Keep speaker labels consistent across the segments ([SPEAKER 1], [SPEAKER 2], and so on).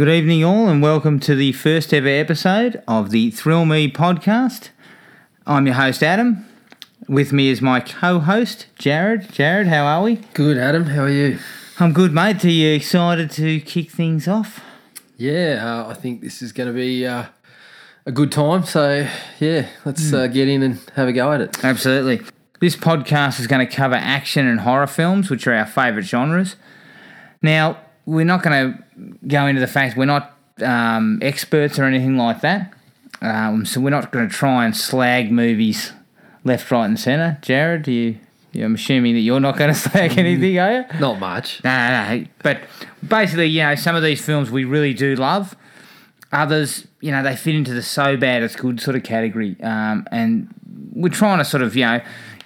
[SPEAKER 1] Good evening, all, and welcome to the first ever episode of the Thrill Me podcast. I'm your host, Adam. With me is my co host, Jared. Jared, how are we?
[SPEAKER 2] Good, Adam. How are you?
[SPEAKER 1] I'm good, mate. Are you excited to kick things off?
[SPEAKER 2] Yeah, uh, I think this is going to be uh, a good time. So, yeah, let's uh, get in and have a go at it.
[SPEAKER 1] Absolutely. This podcast is going to cover action and horror films, which are our favourite genres. Now, we're not going to go into the fact we're not um, experts or anything like that. Um, so we're not going to try and slag movies left, right, and centre. Jared, do you? I'm assuming that you're not going to slag anything, are you?
[SPEAKER 2] Not much.
[SPEAKER 1] No, no. But basically, you know, some of these films we really do love. Others, you know, they fit into the so bad it's good sort of category. Um, and we're trying to sort of, you know,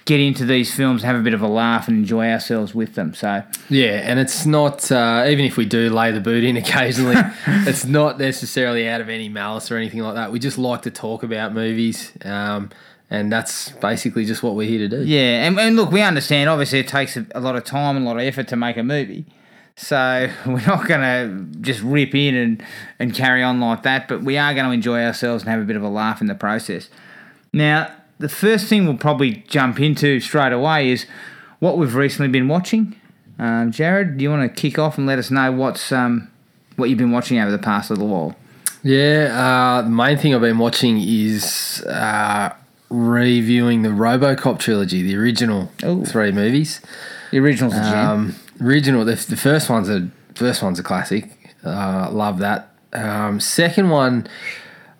[SPEAKER 1] get into these films, have a bit of a laugh, and enjoy ourselves with them. So,
[SPEAKER 2] Yeah, and it's not, uh, even if we do lay the boot in occasionally, it's not necessarily out of any malice or anything like that. We just like to talk about movies. Um, and that's basically just what we're here to do.
[SPEAKER 1] yeah. And, and look, we understand, obviously, it takes a, a lot of time and a lot of effort to make a movie. So we're not going to just rip in and, and carry on like that, but we are going to enjoy ourselves and have a bit of a laugh in the process. Now, the first thing we'll probably jump into straight away is what we've recently been watching. Um, Jared, do you want to kick off and let us know what's um, what you've been watching over the past little while?
[SPEAKER 2] Yeah, uh, the main thing I've been watching is uh, reviewing the Robocop trilogy, the original
[SPEAKER 1] Ooh.
[SPEAKER 2] three movies.
[SPEAKER 1] The original's a.
[SPEAKER 2] Um, original, the, the first one's a first one's a classic. Uh, love that. Um, second one,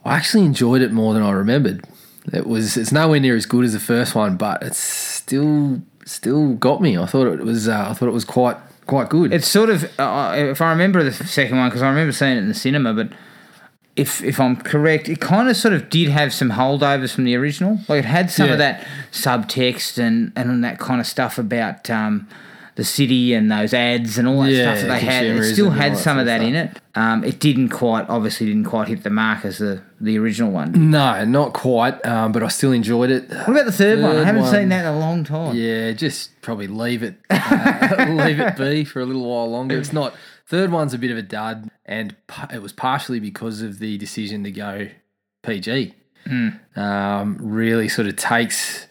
[SPEAKER 2] I actually enjoyed it more than I remembered. It was it's nowhere near as good as the first one, but it's still still got me. I thought it was uh, I thought it was quite quite good.
[SPEAKER 1] It's sort of, uh, if I remember the second one, because I remember seeing it in the cinema, but if if I'm correct, it kind of sort of did have some holdovers from the original. Like it had some of that subtext and and that kind of stuff about um, the city and those ads and all that
[SPEAKER 2] Yeah,
[SPEAKER 1] stuff that they had. It still had some of that
[SPEAKER 2] of
[SPEAKER 1] in it. Um, it didn't quite, obviously, didn't quite hit the mark as the the original one.
[SPEAKER 2] no, not quite, um, but I still enjoyed it.
[SPEAKER 1] What about the third, one? I haven't
[SPEAKER 2] one-
[SPEAKER 1] seen that in a long time.
[SPEAKER 2] Yeah, just probably leave it, uh, leave it be for a little while longer. It's not. Third one's a bit of a dud, and it was partially because of the decision to go PG. Um, really sort of takes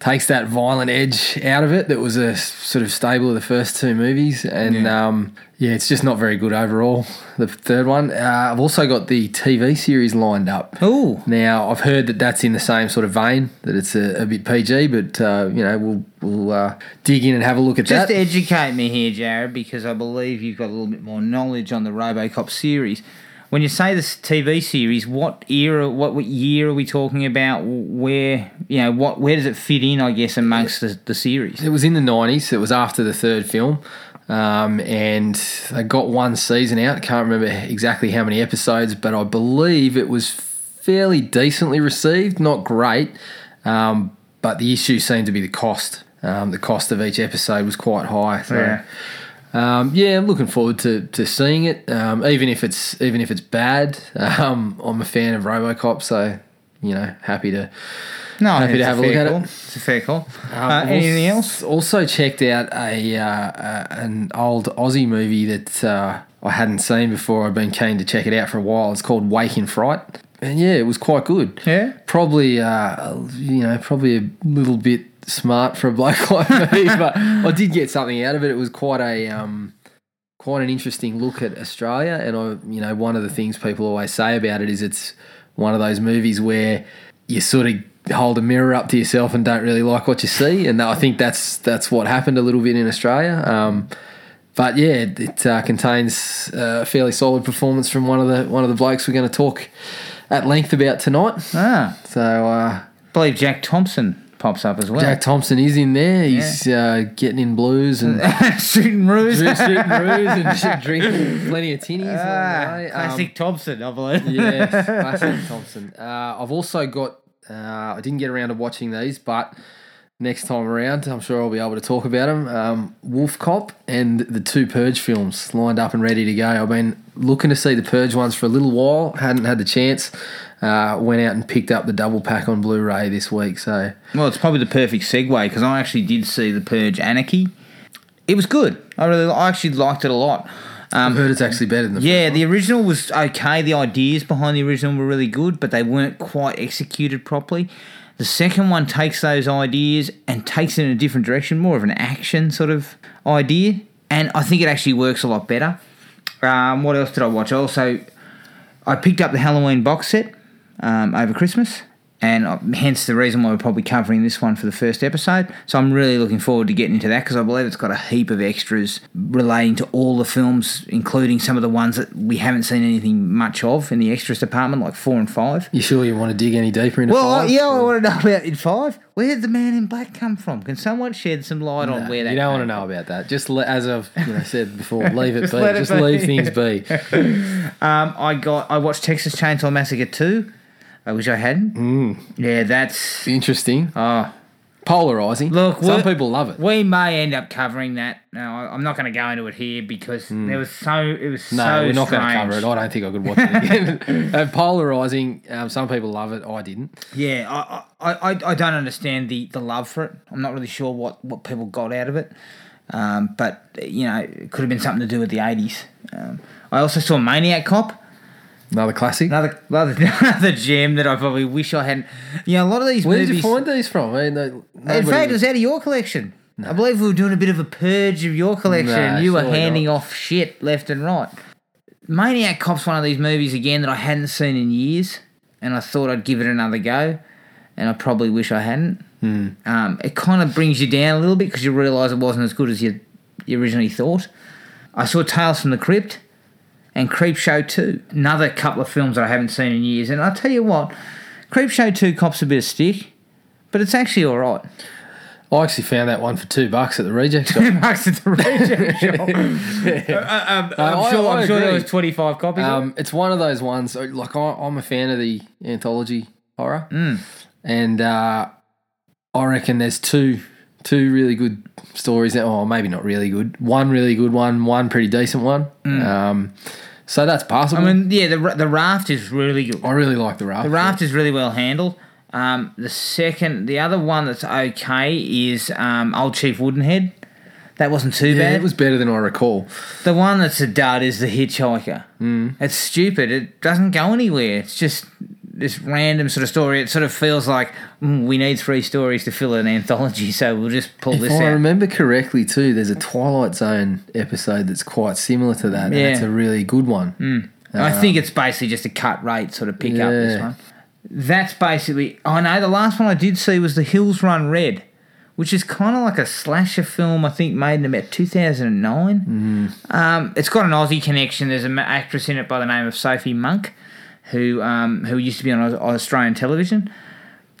[SPEAKER 2] takes that violent edge out of it that was a sort of stable of the first two movies, and
[SPEAKER 1] Yeah.
[SPEAKER 2] um, yeah, it's just not very good overall. The third one. Uh, I've also got the TV series lined up.
[SPEAKER 1] Oh,
[SPEAKER 2] Now I've heard that that's in the same sort of vein that it's a, a bit PG, but uh, you know we'll we'll uh, dig in and have a look at
[SPEAKER 1] Just
[SPEAKER 2] that.
[SPEAKER 1] Just educate me here, Jared, because I believe you've got a little bit more knowledge on the RoboCop series. When you say this TV series, what era, what, what year are we talking about? Where you know what? Where does it fit in? I guess amongst the, the series.
[SPEAKER 2] It was in the nineties. It was after the third film, um, and they got one season out. Can't remember exactly how many episodes, but I believe it was fairly decently received. Not great, um, but the issue seemed to be the cost. Um, the cost of each episode was quite high. So.
[SPEAKER 1] Yeah.
[SPEAKER 2] Um, yeah, I'm looking forward to, to seeing it. Um, even if it's even if it's bad, um, I'm a fan of RoboCop, so you know, happy to
[SPEAKER 1] No,
[SPEAKER 2] Happy to have a look
[SPEAKER 1] fair
[SPEAKER 2] at it.
[SPEAKER 1] It's a fair call. uh,
[SPEAKER 2] I've
[SPEAKER 1] anything else?
[SPEAKER 2] Also checked out a uh, uh, an old Aussie movie that uh, I hadn't seen before. I've been keen to check it out for a while. It's called Wake in Fright, and yeah, it was quite good.
[SPEAKER 1] Yeah.
[SPEAKER 2] Probably, uh, you know, probably a little bit smart for a bloke like me, but I did get something out of it. It was quite a um, quite an interesting look at Australia, and I, you know, one of the things people always say about it is it's one of those movies where you sort of hold a mirror up to yourself and don't really like what you see, and I think that's that's what happened a little bit in Australia. Um, but yeah, it uh, contains a fairly solid performance from one of the one of the blokes we're going to talk at length about tonight.
[SPEAKER 1] Ah,
[SPEAKER 2] So uh,
[SPEAKER 1] I believe Jack Thompson pops up as well.
[SPEAKER 2] Jack Thompson is in there. He's uh, getting in blues and
[SPEAKER 1] Shooting roos.
[SPEAKER 2] shooting roos and drinking plenty of tinnies.
[SPEAKER 1] Ah.
[SPEAKER 2] Um,
[SPEAKER 1] classic Thompson, I believe.
[SPEAKER 2] yes, classic Thompson. Uh, I've also got. Uh, I didn't get around to watching these, but next time around. I'm sure I'll be able to talk about them. Um, Wolf Cop and the two Purge films lined up and ready to go. I've been looking to see the Purge ones for a little while. Hadn't had the chance. Uh, went out and picked up the double pack on Blu-ray this week. So
[SPEAKER 1] Well, it's probably the perfect segue because I actually did see the Purge Anarchy. It was good. I really, I actually liked it a lot.
[SPEAKER 2] I've heard it's actually better than the
[SPEAKER 1] Yeah, the original was okay. The ideas behind the original were really good, but they weren't quite executed properly. The second one takes those ideas and takes it in a different direction, more of an action sort of idea, and I think it actually works a lot better. Um, what else did I watch? Also, I picked up the Halloween box set um, over Christmas, and uh, hence the reason why we're probably covering this one for the first episode. So I'm really looking forward to getting into that because I believe it's got a heap of extras relating to all the films, including some of the ones that we haven't seen anything much of in the extras department, like four and five.
[SPEAKER 2] You sure you want to dig any deeper into
[SPEAKER 1] Well,
[SPEAKER 2] five?
[SPEAKER 1] yeah, I want to know about in five. Where did the man in black come from? Can someone shed some light on where that?
[SPEAKER 2] you don't want to know about that. Just le- as I've you know, said before, leave it
[SPEAKER 1] Just
[SPEAKER 2] be.
[SPEAKER 1] it
[SPEAKER 2] Just
[SPEAKER 1] be.
[SPEAKER 2] leave things be.
[SPEAKER 1] Um, I got. I watched Texas Chainsaw Massacre two. I wish I hadn't. Mm. Yeah, that's.
[SPEAKER 2] Interesting,
[SPEAKER 1] Oh,
[SPEAKER 2] polarizing.
[SPEAKER 1] Look,
[SPEAKER 2] some people love it.
[SPEAKER 1] we may end up covering that. No, I'm not going to go into it here because there was so. It was.
[SPEAKER 2] No,
[SPEAKER 1] so
[SPEAKER 2] we're not going to cover it. I don't think I could watch it again. uh, polarizing. Um, some people love it. I didn't.
[SPEAKER 1] Yeah, I, I, I, I don't understand the, the love for it. I'm not really sure what, what people got out of it. Um, but, you know, it could have been something to do with the 80s. Um, I also saw Maniac Cop,
[SPEAKER 2] Another classic.
[SPEAKER 1] another, another, another gem that I probably wish I hadn't. You know, a lot of these
[SPEAKER 2] Where
[SPEAKER 1] movies.
[SPEAKER 2] did you find these from? I mean, they,
[SPEAKER 1] in fact, it
[SPEAKER 2] was-
[SPEAKER 1] out of your collection. I believe we were doing a bit of a purge of your collection.
[SPEAKER 2] Nah,
[SPEAKER 1] and you were handing
[SPEAKER 2] not.
[SPEAKER 1] off shit left and right. Maniac Cop's one of these movies again that I hadn't seen in years, and I thought I'd give it another go, and I probably wish I hadn't.
[SPEAKER 2] Hmm.
[SPEAKER 1] Um, it kind of brings you down a little bit because you realise it wasn't as good as you, you originally thought. I saw Tales from the Crypt and Creepshow 2, another couple of films that I haven't seen in years. And I'll tell you what, Creepshow 2 cops a bit of stick, but it's actually alright.
[SPEAKER 2] I actually found that one for two bucks at the reject shop.
[SPEAKER 1] Marks at the reject shop. Uh, um, I'm
[SPEAKER 2] I-
[SPEAKER 1] sure,
[SPEAKER 2] I
[SPEAKER 1] I'm sure there was 25 copies. of it.
[SPEAKER 2] Um, it's one of those ones. Like I, I'm a fan of the anthology horror,
[SPEAKER 1] Mm.
[SPEAKER 2] and uh, I reckon there's two two really good stories. Oh, maybe not really good. One really good one. One pretty decent one. Um, so that's possible.
[SPEAKER 1] I mean, yeah, the, ra- the raft is really good.
[SPEAKER 2] I really like the raft.
[SPEAKER 1] The raft is really well handled. Um, the second, the other one that's okay is um, Old Chief Woodenhead. That wasn't too
[SPEAKER 2] Yeah,
[SPEAKER 1] bad.
[SPEAKER 2] it was better than I recall.
[SPEAKER 1] The one that's a dud is the Hitchhiker. Mm. It's stupid. It doesn't go anywhere. It's just this random sort of story. It sort of feels like mm, we need three stories to fill an anthology, so we'll just pull
[SPEAKER 2] If
[SPEAKER 1] this
[SPEAKER 2] I
[SPEAKER 1] out.
[SPEAKER 2] remember correctly, too, there's a Twilight Zone episode that's quite similar to that, and
[SPEAKER 1] Yeah.
[SPEAKER 2] it's a really good one.
[SPEAKER 1] I think it's basically just a cut rate sort of pick up this one. That's basically. I know the last one I did see was The Hills Run Red, which is kind of like a slasher film. I think made in about two thousand nine. Um, it's got an Aussie connection. There's an actress in it by the name of Sophie Monk, who um, who used to be on Australian television.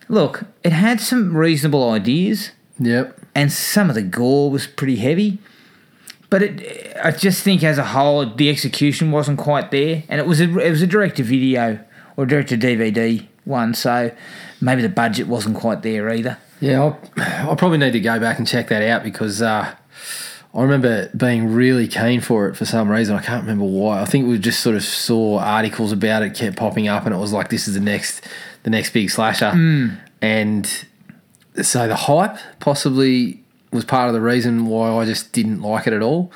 [SPEAKER 1] Look, it had some reasonable ideas
[SPEAKER 2] Yep.
[SPEAKER 1] and some of the gore was pretty heavy. But it, I just think as a whole, the execution wasn't quite there, and it was a it was a direct to video or direct to DVD one, so maybe the budget wasn't quite there either.
[SPEAKER 2] Yeah, I'll, I'll probably need to go back and check that out because uh, I remember being really keen for it for some reason. I can't remember why. I think we just sort of saw articles about it kept popping up, and it was like this is the next the next big slasher, and so the hype possibly was part of the reason why I just didn't like it at all.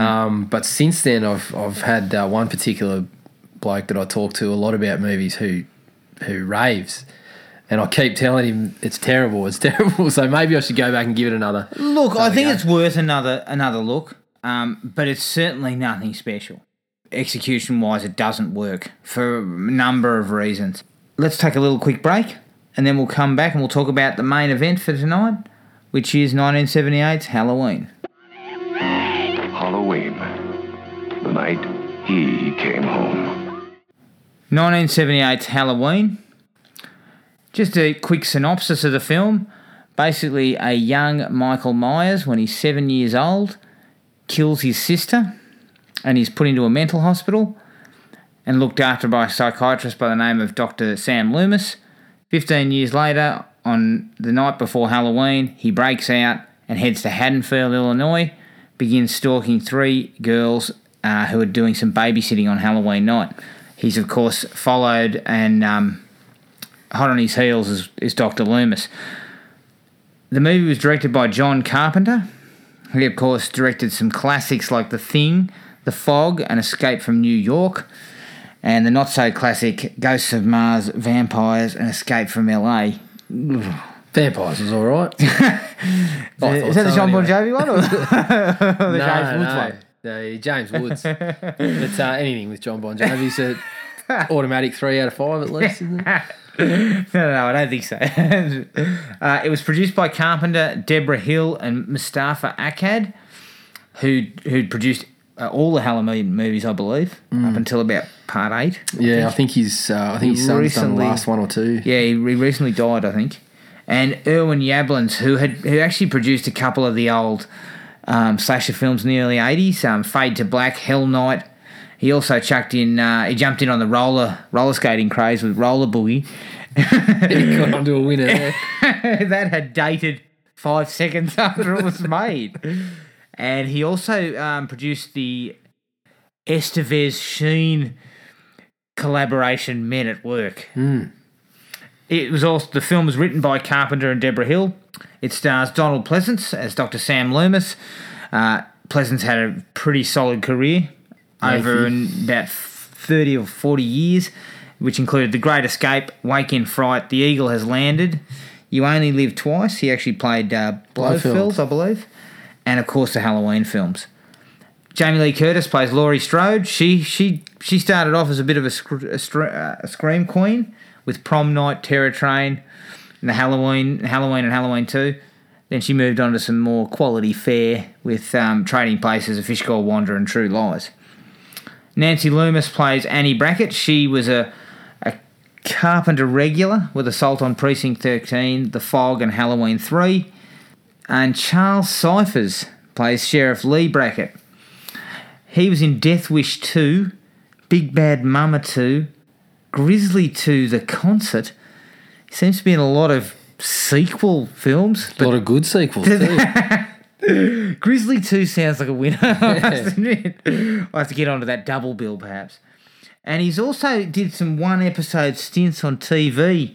[SPEAKER 2] Um, but since then, I've I've had uh, one particular bloke that I talk to a lot about movies who who raves. And I keep telling him it's terrible, it's terrible. So maybe I should go back and give it another.
[SPEAKER 1] Look, I think
[SPEAKER 2] go.
[SPEAKER 1] it's worth another another look, um, but it's certainly nothing special. Execution wise, it doesn't work for a number of reasons. Let's take a little quick break, and then we'll come back and we'll talk about the main event for tonight, which is 1978's Halloween.
[SPEAKER 3] Halloween. The night he came home.
[SPEAKER 1] 1978's Halloween. Just a quick synopsis of the film. Basically, a young Michael Myers, when he's seven years old, kills his sister and he's put into a mental hospital and looked after by a psychiatrist by the name of Dr. Sam Loomis. 15 years later, on the night before Halloween, he breaks out and heads to Haddonfield, Illinois, begins stalking three girls uh, who are doing some babysitting on Halloween night. He's, of course, followed and um, hot on his heels is, is Dr. Loomis. The movie was directed by John Carpenter. He, of course, directed some classics like The Thing, The Fog, and Escape from New York, and the not so classic Ghosts of Mars, Vampires, and Escape from LA.
[SPEAKER 2] Vampires was all right.
[SPEAKER 1] Is that the
[SPEAKER 2] so
[SPEAKER 1] Jon Bon. Jovi one or the
[SPEAKER 2] no,
[SPEAKER 1] James Woods
[SPEAKER 2] no,
[SPEAKER 1] one?
[SPEAKER 2] no, James Woods. but uh, anything with Jon Bon Jovi's a automatic three out of five at least. Isn't it?
[SPEAKER 1] no, no, no, I don't think so. uh, it was produced by Carpenter, Debra Hill, and Moustapha Akkad, who who'd produced uh, all the Halloween movies, I believe, up until about part eight.
[SPEAKER 2] Yeah, I think he's. Uh, I think his son's done the last one or two.
[SPEAKER 1] Yeah, he re- recently died, I think. And Irwin Yablans, who had who actually produced a couple of the old um, slasher films in the early '80s, um, Fade to Black, Hell Night. He also chucked in. Uh, he jumped in on the roller roller skating craze with Roller Boogie.
[SPEAKER 2] he got onto a winner there.
[SPEAKER 1] that had dated five seconds after it was made. And he also um, produced the Estevez Sheen collaboration Men at Work. It was also the film was written by Carpenter and Debra Hill. It stars Donald Pleasence as Dr. Sam Loomis. Uh, Pleasence had a pretty solid career over about thirty or forty years, which included The Great Escape, Wake in Fright, The Eagle Has Landed, You Only Live Twice. He actually played uh.
[SPEAKER 2] Blofeld,
[SPEAKER 1] I believe, and of course the Halloween films. Jamie Lee Curtis plays Laurie Strode. She she she started off as a bit of a, sc- a, str- uh, a scream queen with Prom Night, Terror Train, and the Halloween, Halloween and Halloween Two. Then she moved on to some more quality fare with um, Trading Places, A Fish Called Wanda, and True Lies. Nancy Loomis plays Annie Brackett. She was a a Carpenter regular with Assault on Precinct 13, The Fog, and Halloween 3. And Charles Cyphers plays Sheriff Lee Brackett. He was in Death Wish 2, Big Bad Mama 2, Grizzly 2, The Concert. He seems to be in a lot of sequel films.
[SPEAKER 2] A lot of good sequels too.
[SPEAKER 1] Grizzly 2 sounds like a winner, I must admit. I'll have to get onto that double bill perhaps. And he's also did some one episode stints on TV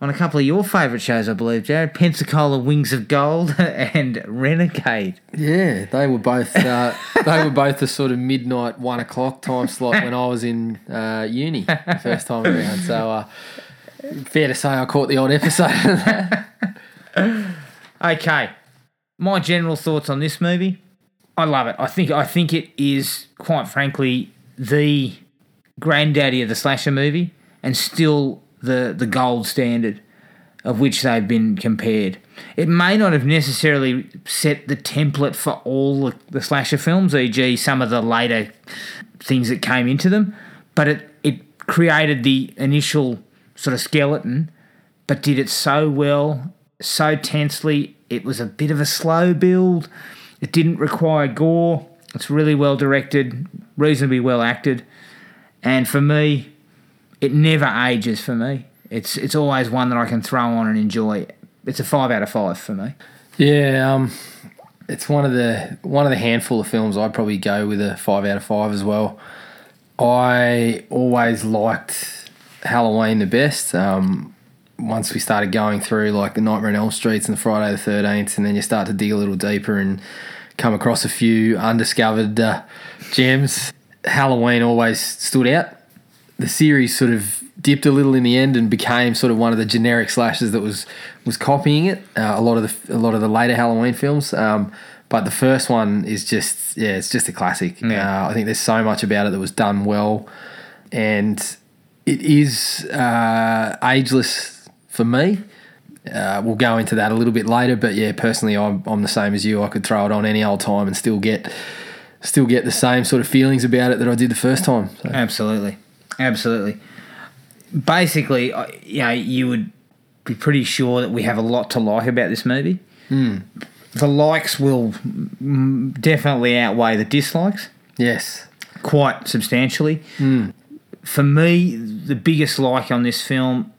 [SPEAKER 1] on a couple of your favourite shows, I believe, Jared. Pensacola Wings of Gold and Renegade.
[SPEAKER 2] Yeah, they were both. Uh, they were both the sort of midnight one o'clock time slot when I was in uh, uni the first time around. So uh, fair to say, I caught the odd episode.
[SPEAKER 1] Okay. My general thoughts on this movie. I love it. I think I think it is quite frankly the granddaddy of the slasher movie and still the the gold standard of which they've been compared. It may not have necessarily set the template for all the, slasher films, e.g., some of the later things that came into them, but it, it created the initial sort of skeleton, but did it so well, so tensely. It was a bit of a slow build. It didn't require gore. It's really well directed, reasonably well acted, and for me, it never ages for me. It's it's always one that I can throw on and enjoy. It's a five out of five for me.
[SPEAKER 2] Yeah, um, it's one of the one of the handful of films I'd probably go with a five out of five as well. I always liked Halloween the best. Um, once we started going through like the Nightmare on Elm Streets and the Friday the Thirteenth, and then you start to dig a little deeper and come across a few undiscovered uh, gems. Halloween always stood out. The series sort of dipped a little in the end and became sort of one of the generic slashes that was was copying it. Uh, a lot of the a lot of the later Halloween films, um, but the first one is just yeah, it's just a classic.
[SPEAKER 1] Yeah.
[SPEAKER 2] Uh, I think there's so much about it that was done well, and it is uh, ageless for me. Uh, we'll go into that a little bit later, but yeah, personally, I'm, I'm the same as you. I could throw it on any old time and still get still get the same sort of feelings about it that I did the first time. So,
[SPEAKER 1] Absolutely, absolutely. Basically, I- you know, you would be pretty sure that we have a lot to like about this movie. The likes will mm, definitely outweigh the dislikes
[SPEAKER 2] yes,
[SPEAKER 1] quite substantially. For me, the biggest like on this film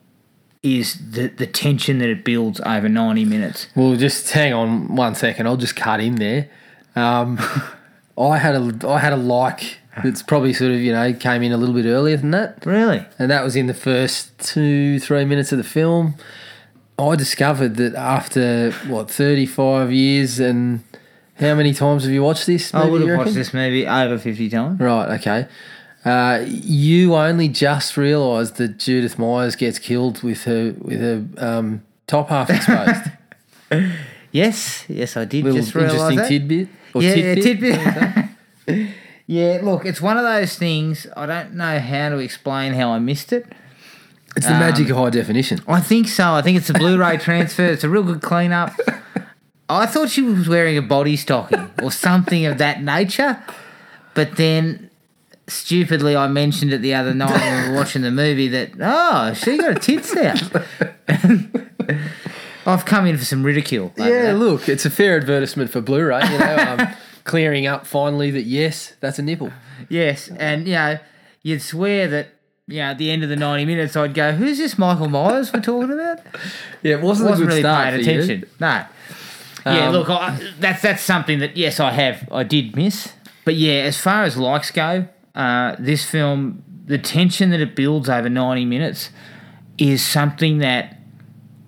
[SPEAKER 1] is the the tension that it builds over ninety minutes.
[SPEAKER 2] Well, just hang on one second. I'll just cut in there. Um, I had a I had a like that's probably sort of you know came in a little bit earlier than that,
[SPEAKER 1] Really?
[SPEAKER 2] and that was in the first two three minutes of the film. I discovered that after what thirty five years and how many times have you watched this?
[SPEAKER 1] I would have watched this movie over fifty times.
[SPEAKER 2] Right. Okay. Uh, you only just realised that Judith Myers gets killed with her with her um, top half exposed.
[SPEAKER 1] Yes, yes, I did
[SPEAKER 2] Little
[SPEAKER 1] just realise
[SPEAKER 2] interesting
[SPEAKER 1] that.
[SPEAKER 2] tidbit. Or
[SPEAKER 1] yeah,
[SPEAKER 2] tidbit.
[SPEAKER 1] yeah, tidbit. yeah, look, it's one of those things. I don't know how to explain how I missed it.
[SPEAKER 2] It's the
[SPEAKER 1] Um,
[SPEAKER 2] magic of high definition.
[SPEAKER 1] I think so. I think it's a Blu-ray transfer. It's a real good cleanup. I thought she was wearing a body stocking or something of that nature, but then stupidly I mentioned it the other night when we were watching the movie that oh she got her tits out. I've come in for some ridicule.
[SPEAKER 2] Yeah,
[SPEAKER 1] that.
[SPEAKER 2] look, it's a fair advertisement for Blu-ray. You know, um, clearing up finally that yes, that's a nipple.
[SPEAKER 1] Yes, and you know, you'd swear that you know at the end of the ninety minutes, I'd go, "Who's this Michael Myers we're talking about?"
[SPEAKER 2] Yeah, it wasn't,
[SPEAKER 1] wasn't
[SPEAKER 2] a good
[SPEAKER 1] really
[SPEAKER 2] start
[SPEAKER 1] paying
[SPEAKER 2] for you.
[SPEAKER 1] attention. No. Yeah,
[SPEAKER 2] Um,
[SPEAKER 1] look, I, that's that's something that yes, I have, I did miss. But yeah, as far as likes go, uh, this film, the tension that it builds over ninety minutes, is something that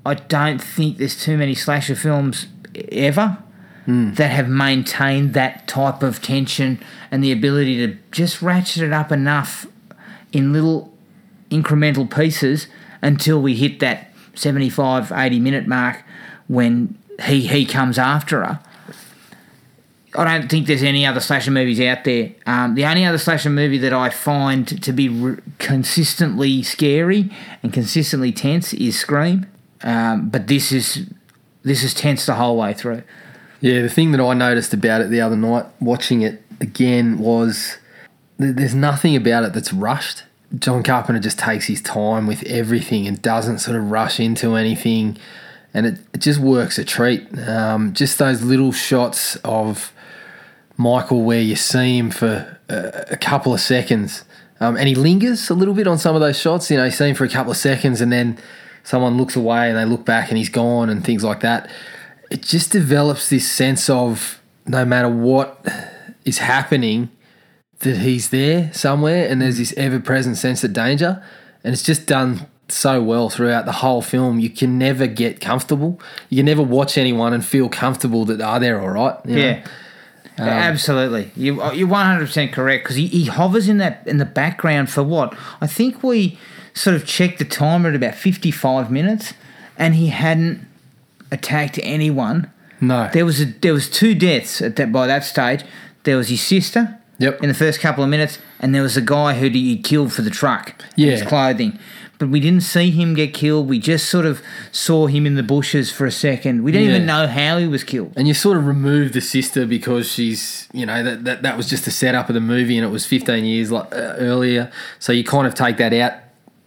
[SPEAKER 1] I don't think there's too many slasher films ever that have maintained that type of tension and the ability to just ratchet it up enough in little incremental pieces until we hit that 75 80 minute mark when he he comes after her I don't think there's any other slasher movies out there. Um, the only other slasher movie that I find to be re- consistently scary and consistently tense is Scream, um, but this is this is tense the whole way through.
[SPEAKER 2] Yeah, the thing that I noticed about it the other night, watching it again, was th- there's nothing about it that's rushed. John Carpenter just takes his time with everything and doesn't sort of rush into anything, and it, it just works a treat. Um, just those little shots of Michael where you see him for a, couple of seconds, um, and he lingers a little bit on some of those shots. You know, you see him for a couple of seconds, and then someone looks away and they look back and he's gone, and things like that. It just develops this sense of no matter what is happening, that he's there somewhere, and there's this ever-present sense of danger, and it's just done so well throughout the whole film. You can never get comfortable. You can never watch anyone and feel comfortable that are they're all right. you know?
[SPEAKER 1] Yeah. Um, Absolutely, you uh, you're one hundred percent correct because he, he hovers in that in the background for what I think we sort of checked the timer at about fifty five minutes, and he hadn't attacked anyone.
[SPEAKER 2] No.
[SPEAKER 1] There was a there was two deaths at that by that stage. There was his sister.
[SPEAKER 2] Yep.
[SPEAKER 1] In the first couple of minutes, and there was a guy who he killed for the truck.
[SPEAKER 2] Yeah.
[SPEAKER 1] His clothing. But we didn't see him get killed. We just sort of saw him in the bushes for a second. We didn't
[SPEAKER 2] Yeah.
[SPEAKER 1] even know how he was killed.
[SPEAKER 2] and you sort of remove the sister because she's you know that, that that was just the setup of the movie and it was 15 years like, uh, earlier so you kind of take that out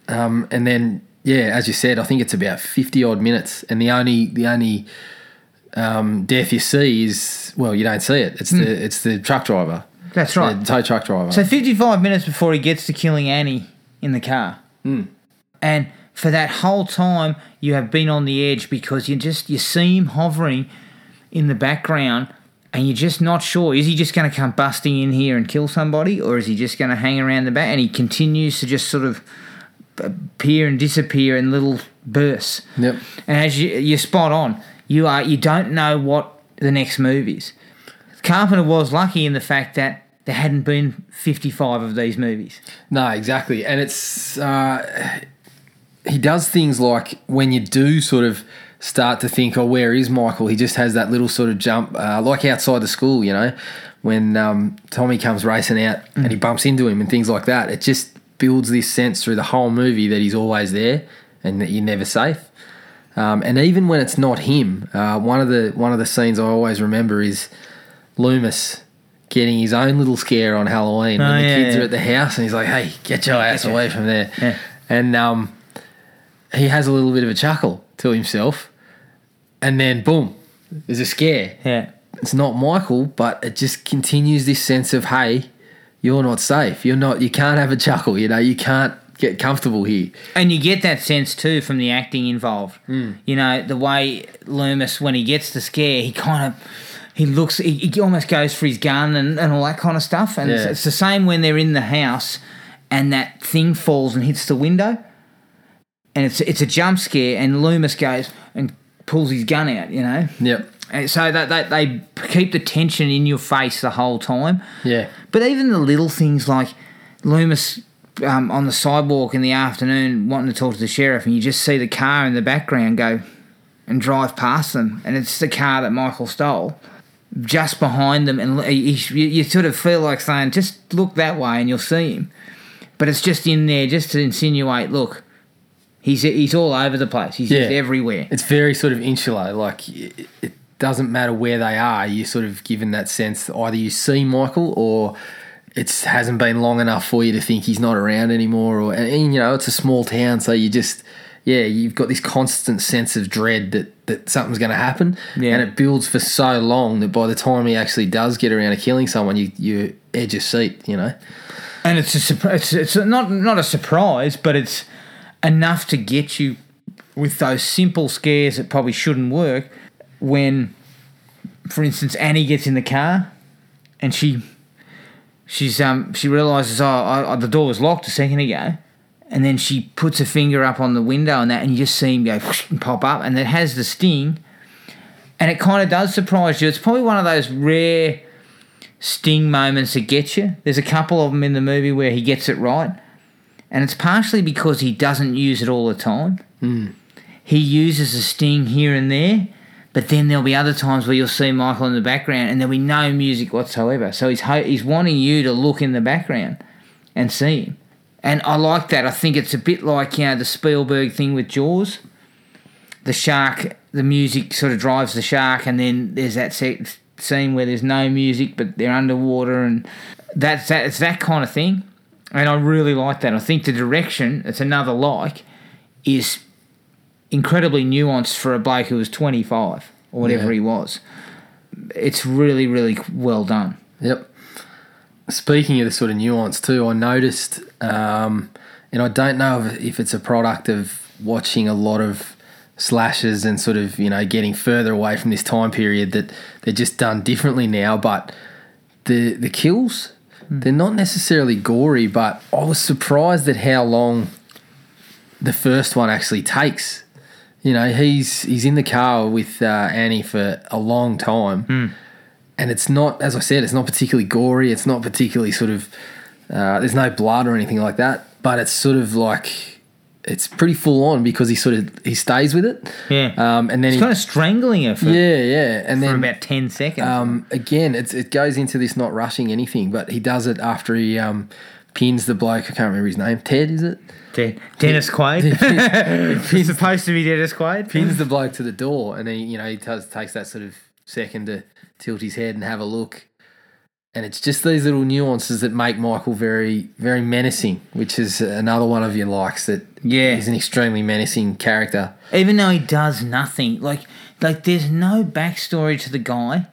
[SPEAKER 2] um, and then yeah as you said i think it's about 50 odd minutes and the only the only um, death you see is well you don't see it it's the it's the truck driver
[SPEAKER 1] That's right.
[SPEAKER 2] the tow truck driver
[SPEAKER 1] So 55 minutes before he gets to killing Annie in the car. And for that whole time, you have been on the edge because you just you see him hovering in the background, and you're just not sure. Is he just going to come busting in here and kill somebody, or is he just going to hang around the back? And he continues to just sort of appear and disappear in little bursts.
[SPEAKER 2] Yep.
[SPEAKER 1] And as you, you're spot on, you are you don't know what the next move is. Carpenter was lucky in the fact that there hadn't been 55 of these movies.
[SPEAKER 2] No, exactly. And it's uh, he does things like when you do sort of start to think, oh, where is Michael? He just has that little sort of jump, uh, like outside the school, you know, when um, Tommy comes racing out and he bumps into him and things like that. It just builds this sense through the whole movie that he's always there and that you're never safe. Um, and even when it's not him, uh, one of the one of the scenes I always remember is Loomis getting his own little scare on Halloween
[SPEAKER 1] Oh,
[SPEAKER 2] when the
[SPEAKER 1] yeah,
[SPEAKER 2] kids
[SPEAKER 1] yeah.
[SPEAKER 2] are at the house and he's like, "Hey, get your ass away from there!"
[SPEAKER 1] Yeah.
[SPEAKER 2] And um, he has a little bit of a chuckle to himself, and then boom, there's a scare.
[SPEAKER 1] Yeah.
[SPEAKER 2] It's not Michael, but it just continues this sense of, "Hey, you're not safe. You're not. You can't have a chuckle. You know, you can't get comfortable here.
[SPEAKER 1] And you get that sense too from the acting involved. Mm. You know, the way Loomis, when he gets the scare, he kind of. He looks, he, he almost goes for his gun and, and all that kind of stuff. And it's, it's the same when they're in the house and that thing falls and hits the window. And it's it's a jump scare, and Loomis goes and pulls his gun out, you know.
[SPEAKER 2] Yep.
[SPEAKER 1] And so that, that they keep the tension in your face the whole time.
[SPEAKER 2] Yeah.
[SPEAKER 1] But even the little things like Loomis um, on the sidewalk in the afternoon wanting to talk to the sheriff, and you just see the car in the background go and drive past them, and it's the car that Michael stole just behind them, and he, he- you, you sort of feel like saying, just look that way and you'll see him. But it's just in there just to insinuate, look, he's he's all over the place. He's just
[SPEAKER 2] Yeah.
[SPEAKER 1] everywhere.
[SPEAKER 2] It's very sort of insular. Like it, it doesn't matter where they are. You're sort of given that sense that either you see Michael or it hasn't been long enough for you to think he's not around anymore. Or and, and, you know it's a small town, so you just yeah you've got this constant sense of dread that that something's going to happen,
[SPEAKER 1] Yeah.
[SPEAKER 2] and it builds for so long that by the time he actually does get around to killing someone, you you edge your seat. You know.
[SPEAKER 1] and it's a surprise. It's, it's not not a surprise, but it's enough to get you with those simple scares that probably shouldn't work. When, for instance, Annie gets in the car, and she she's um she realizes oh I, I- the door was locked a second ago, and then she puts her finger up on the window and that, and you just see him go and pop up, and it has the sting, and it kind of does surprise you. It's probably one of those rare sting moments that get you. There's a couple of them in the movie where he gets it right, and it's partially because he doesn't use it all the time. Hmm. He uses a sting here and there, but then there'll be other times where you'll see Michael in the background and there'll be no music whatsoever. So he's ho- he's wanting you to look in the background and see him. And I like that. I think it's a bit like you know the Spielberg thing with Jaws. The shark, the music sort of drives the shark, and then there's that scene where there's no music, but they're underwater, and that's that. It's that kind of thing, and I really like that. I think the direction, it's another like, is incredibly nuanced for a bloke who was 25 or whatever
[SPEAKER 2] Yeah.
[SPEAKER 1] he was. It's really, really well done.
[SPEAKER 2] Yep. Speaking of the sort of nuance too, I noticed, um, and I don't know if, if it's a product of watching a lot of slashes and sort of you know getting further away from this time period that they're just done differently now. But the the kills, they're not necessarily gory, but I was surprised at how long the first one actually takes. You know, he's he's in the car with uh, Annie for a long time and it's not, as I said, it's not particularly gory. It's not particularly sort of, uh, there's no blood or anything like that. But it's sort of like, it's pretty full on because he sort of he stays with it.
[SPEAKER 1] Yeah.
[SPEAKER 2] Um, and then
[SPEAKER 1] He's
[SPEAKER 2] he,
[SPEAKER 1] kind of strangling her for,
[SPEAKER 2] yeah, yeah, and
[SPEAKER 1] for
[SPEAKER 2] then
[SPEAKER 1] about 10 seconds.
[SPEAKER 2] um, again, it's it goes into this not rushing anything, but he does it after he um pins the bloke. I can't remember his name. Ted, is it?
[SPEAKER 1] De- Dennis Quaid. He's supposed to be Dennis Quaid.
[SPEAKER 2] pins the bloke to the door, and then you know he does, takes that sort of second to tilt his head and have a look. And it's just these little nuances that make Michael very, very menacing, which is another one of your likes. That
[SPEAKER 1] Yeah.
[SPEAKER 2] he's an extremely menacing character.
[SPEAKER 1] Even though he does nothing, like like there's no backstory to the guy.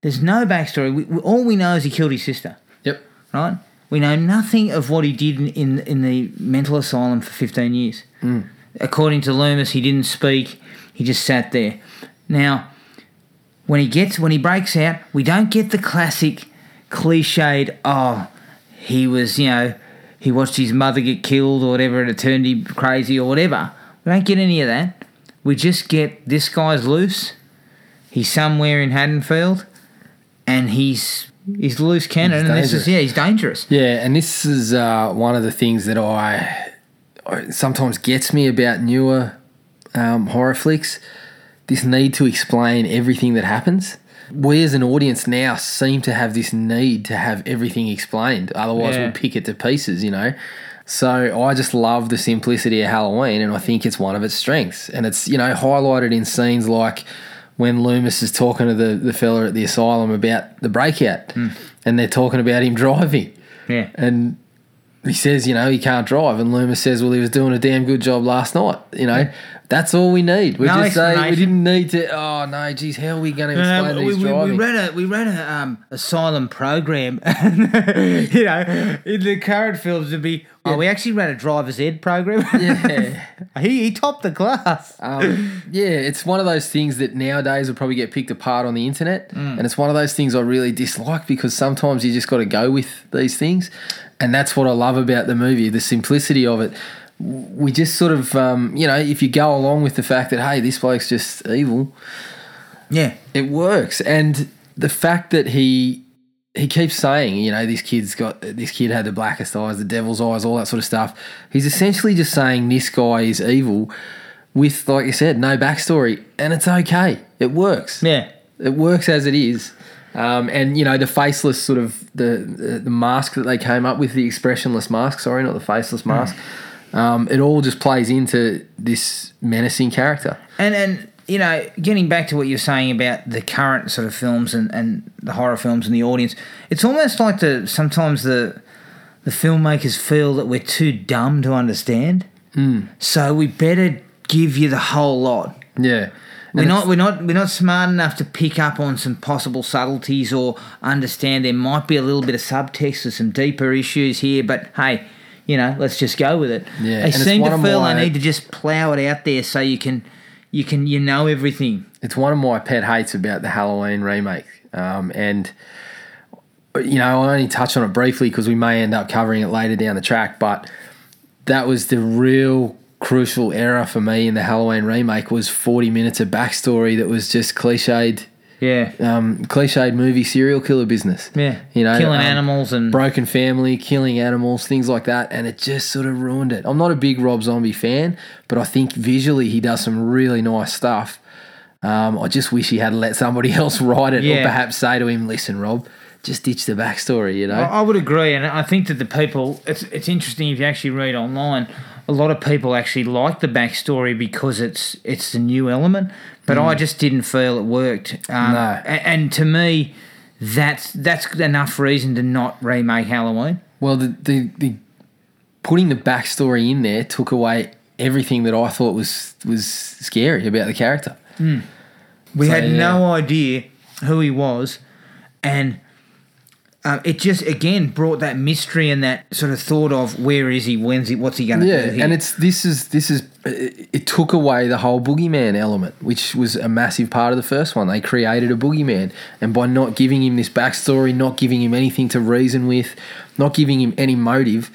[SPEAKER 1] There's no backstory. We, we- all we know is he killed his sister,
[SPEAKER 2] Yep.
[SPEAKER 1] right? We know nothing of what he did in, in, in the mental asylum for 15 years. Hmm. According to Loomis, he didn't speak. He just sat there. Now, when he gets when he breaks out, we don't get the classic cliched, oh, he was, you know, he watched his mother get killed or whatever and it turned him crazy or whatever. We don't get any of that. We just get this guy's loose. He's somewhere in Haddonfield and he's he's loose cannon
[SPEAKER 2] He's
[SPEAKER 1] and this is yeah, he's dangerous.
[SPEAKER 2] Yeah, and this is uh, one of the things that I, sometimes gets me about newer um, horror flicks. This need to explain everything that happens. We as an audience now seem to have this need to have everything explained. Otherwise,
[SPEAKER 1] Yeah.
[SPEAKER 2] we'll pick it to pieces, you know. So I just love the simplicity of Halloween, and I think it's one of its strengths. And it's you know highlighted in scenes like when Loomis is talking to the the fella at the asylum about the breakout, hmm. and they're talking about him driving.
[SPEAKER 1] Yeah.
[SPEAKER 2] And he says, you know, he can't drive. And Loomis says, well, he was doing a damn good job last night. You know, That's all we need. We
[SPEAKER 1] No
[SPEAKER 2] just say we didn't need to. Oh no, geez, how are we going to explain
[SPEAKER 1] No,
[SPEAKER 2] that
[SPEAKER 1] we,
[SPEAKER 2] he's
[SPEAKER 1] we, we ran a we ran a um, asylum program, and you know, in the current films would be oh, we actually ran a driver's ed program.
[SPEAKER 2] Yeah.
[SPEAKER 1] he he topped the class.
[SPEAKER 2] Um, yeah, it's one of those things that nowadays will probably get picked apart on the internet,
[SPEAKER 1] Mm.
[SPEAKER 2] and it's one of those things I really dislike because sometimes you just got to go with these things, and that's what I love about the movie, the simplicity of it. We just sort of, um, you know, if you go along with the fact that hey, this bloke's just evil,
[SPEAKER 1] Yeah,
[SPEAKER 2] it works, and the fact that he he keeps saying, you know, this kid's got this kid had the blackest eyes, the devil's eyes, all that sort of stuff. He's essentially just saying this guy is evil with, like you said, no backstory, and it's okay. It works.
[SPEAKER 1] yeah.
[SPEAKER 2] It works as it is. Um, and you know the faceless sort of the, the the mask that they came up with, the expressionless mask. Sorry, not the faceless mask. Um, it all just plays into this menacing character.
[SPEAKER 1] And and you know, getting back to what you're saying about the current sort of films and, and the horror films and the audience, it's almost like the sometimes the the filmmakers feel that we're too dumb to understand. Mm. So we better give you the whole lot.
[SPEAKER 2] Yeah,
[SPEAKER 1] We're not we're not we're not smart enough to pick up on some possible subtleties or understand there might be a little bit of subtext or some deeper issues here, but hey, you know, let's just go with it.
[SPEAKER 2] Yeah,
[SPEAKER 1] they seem to feel
[SPEAKER 2] my-
[SPEAKER 1] they need to just plow it out there so you can you can you know everything.
[SPEAKER 2] it's one of my pet hates about the Halloween remake. Um, and you know, I only touch on it briefly because we may end up covering it later down the track. But that was the real crucial error for me in the Halloween remake was forty minutes of backstory that was just cliched,
[SPEAKER 1] Yeah.
[SPEAKER 2] um, cliched movie serial killer business.
[SPEAKER 1] Yeah.
[SPEAKER 2] you know,
[SPEAKER 1] killing
[SPEAKER 2] um,
[SPEAKER 1] animals and
[SPEAKER 2] broken family, killing animals, things like that, and it just sort of ruined it. I'm not a big Rob Zombie fan, but I think visually he does some really nice stuff. Um, I just wish he had let somebody else write it,
[SPEAKER 1] Yeah.
[SPEAKER 2] or perhaps say to him, "Listen, Rob, just ditch the backstory." You know,
[SPEAKER 1] I I would agree, and I think that the people. It's it's interesting if you actually read online. A lot of people actually like the backstory because it's it's the new element, but I just didn't feel it worked. Um,
[SPEAKER 2] No.
[SPEAKER 1] a- and, to me, that's that's enough reason to not remake Halloween.
[SPEAKER 2] well, the, the the putting the backstory in there took away everything that I thought was was scary about the character.
[SPEAKER 1] We
[SPEAKER 2] So,
[SPEAKER 1] had
[SPEAKER 2] yeah.
[SPEAKER 1] no idea who he was, and uh, it just again brought that mystery and that sort of thought of where is he, when's he, what's he going to
[SPEAKER 2] Yeah,
[SPEAKER 1] do? here?
[SPEAKER 2] and it's this is this is it, it took away the whole boogeyman element, which was a massive part of the first one. They created a boogeyman, and by not giving him this backstory, not giving him anything to reason with, not giving him any motive,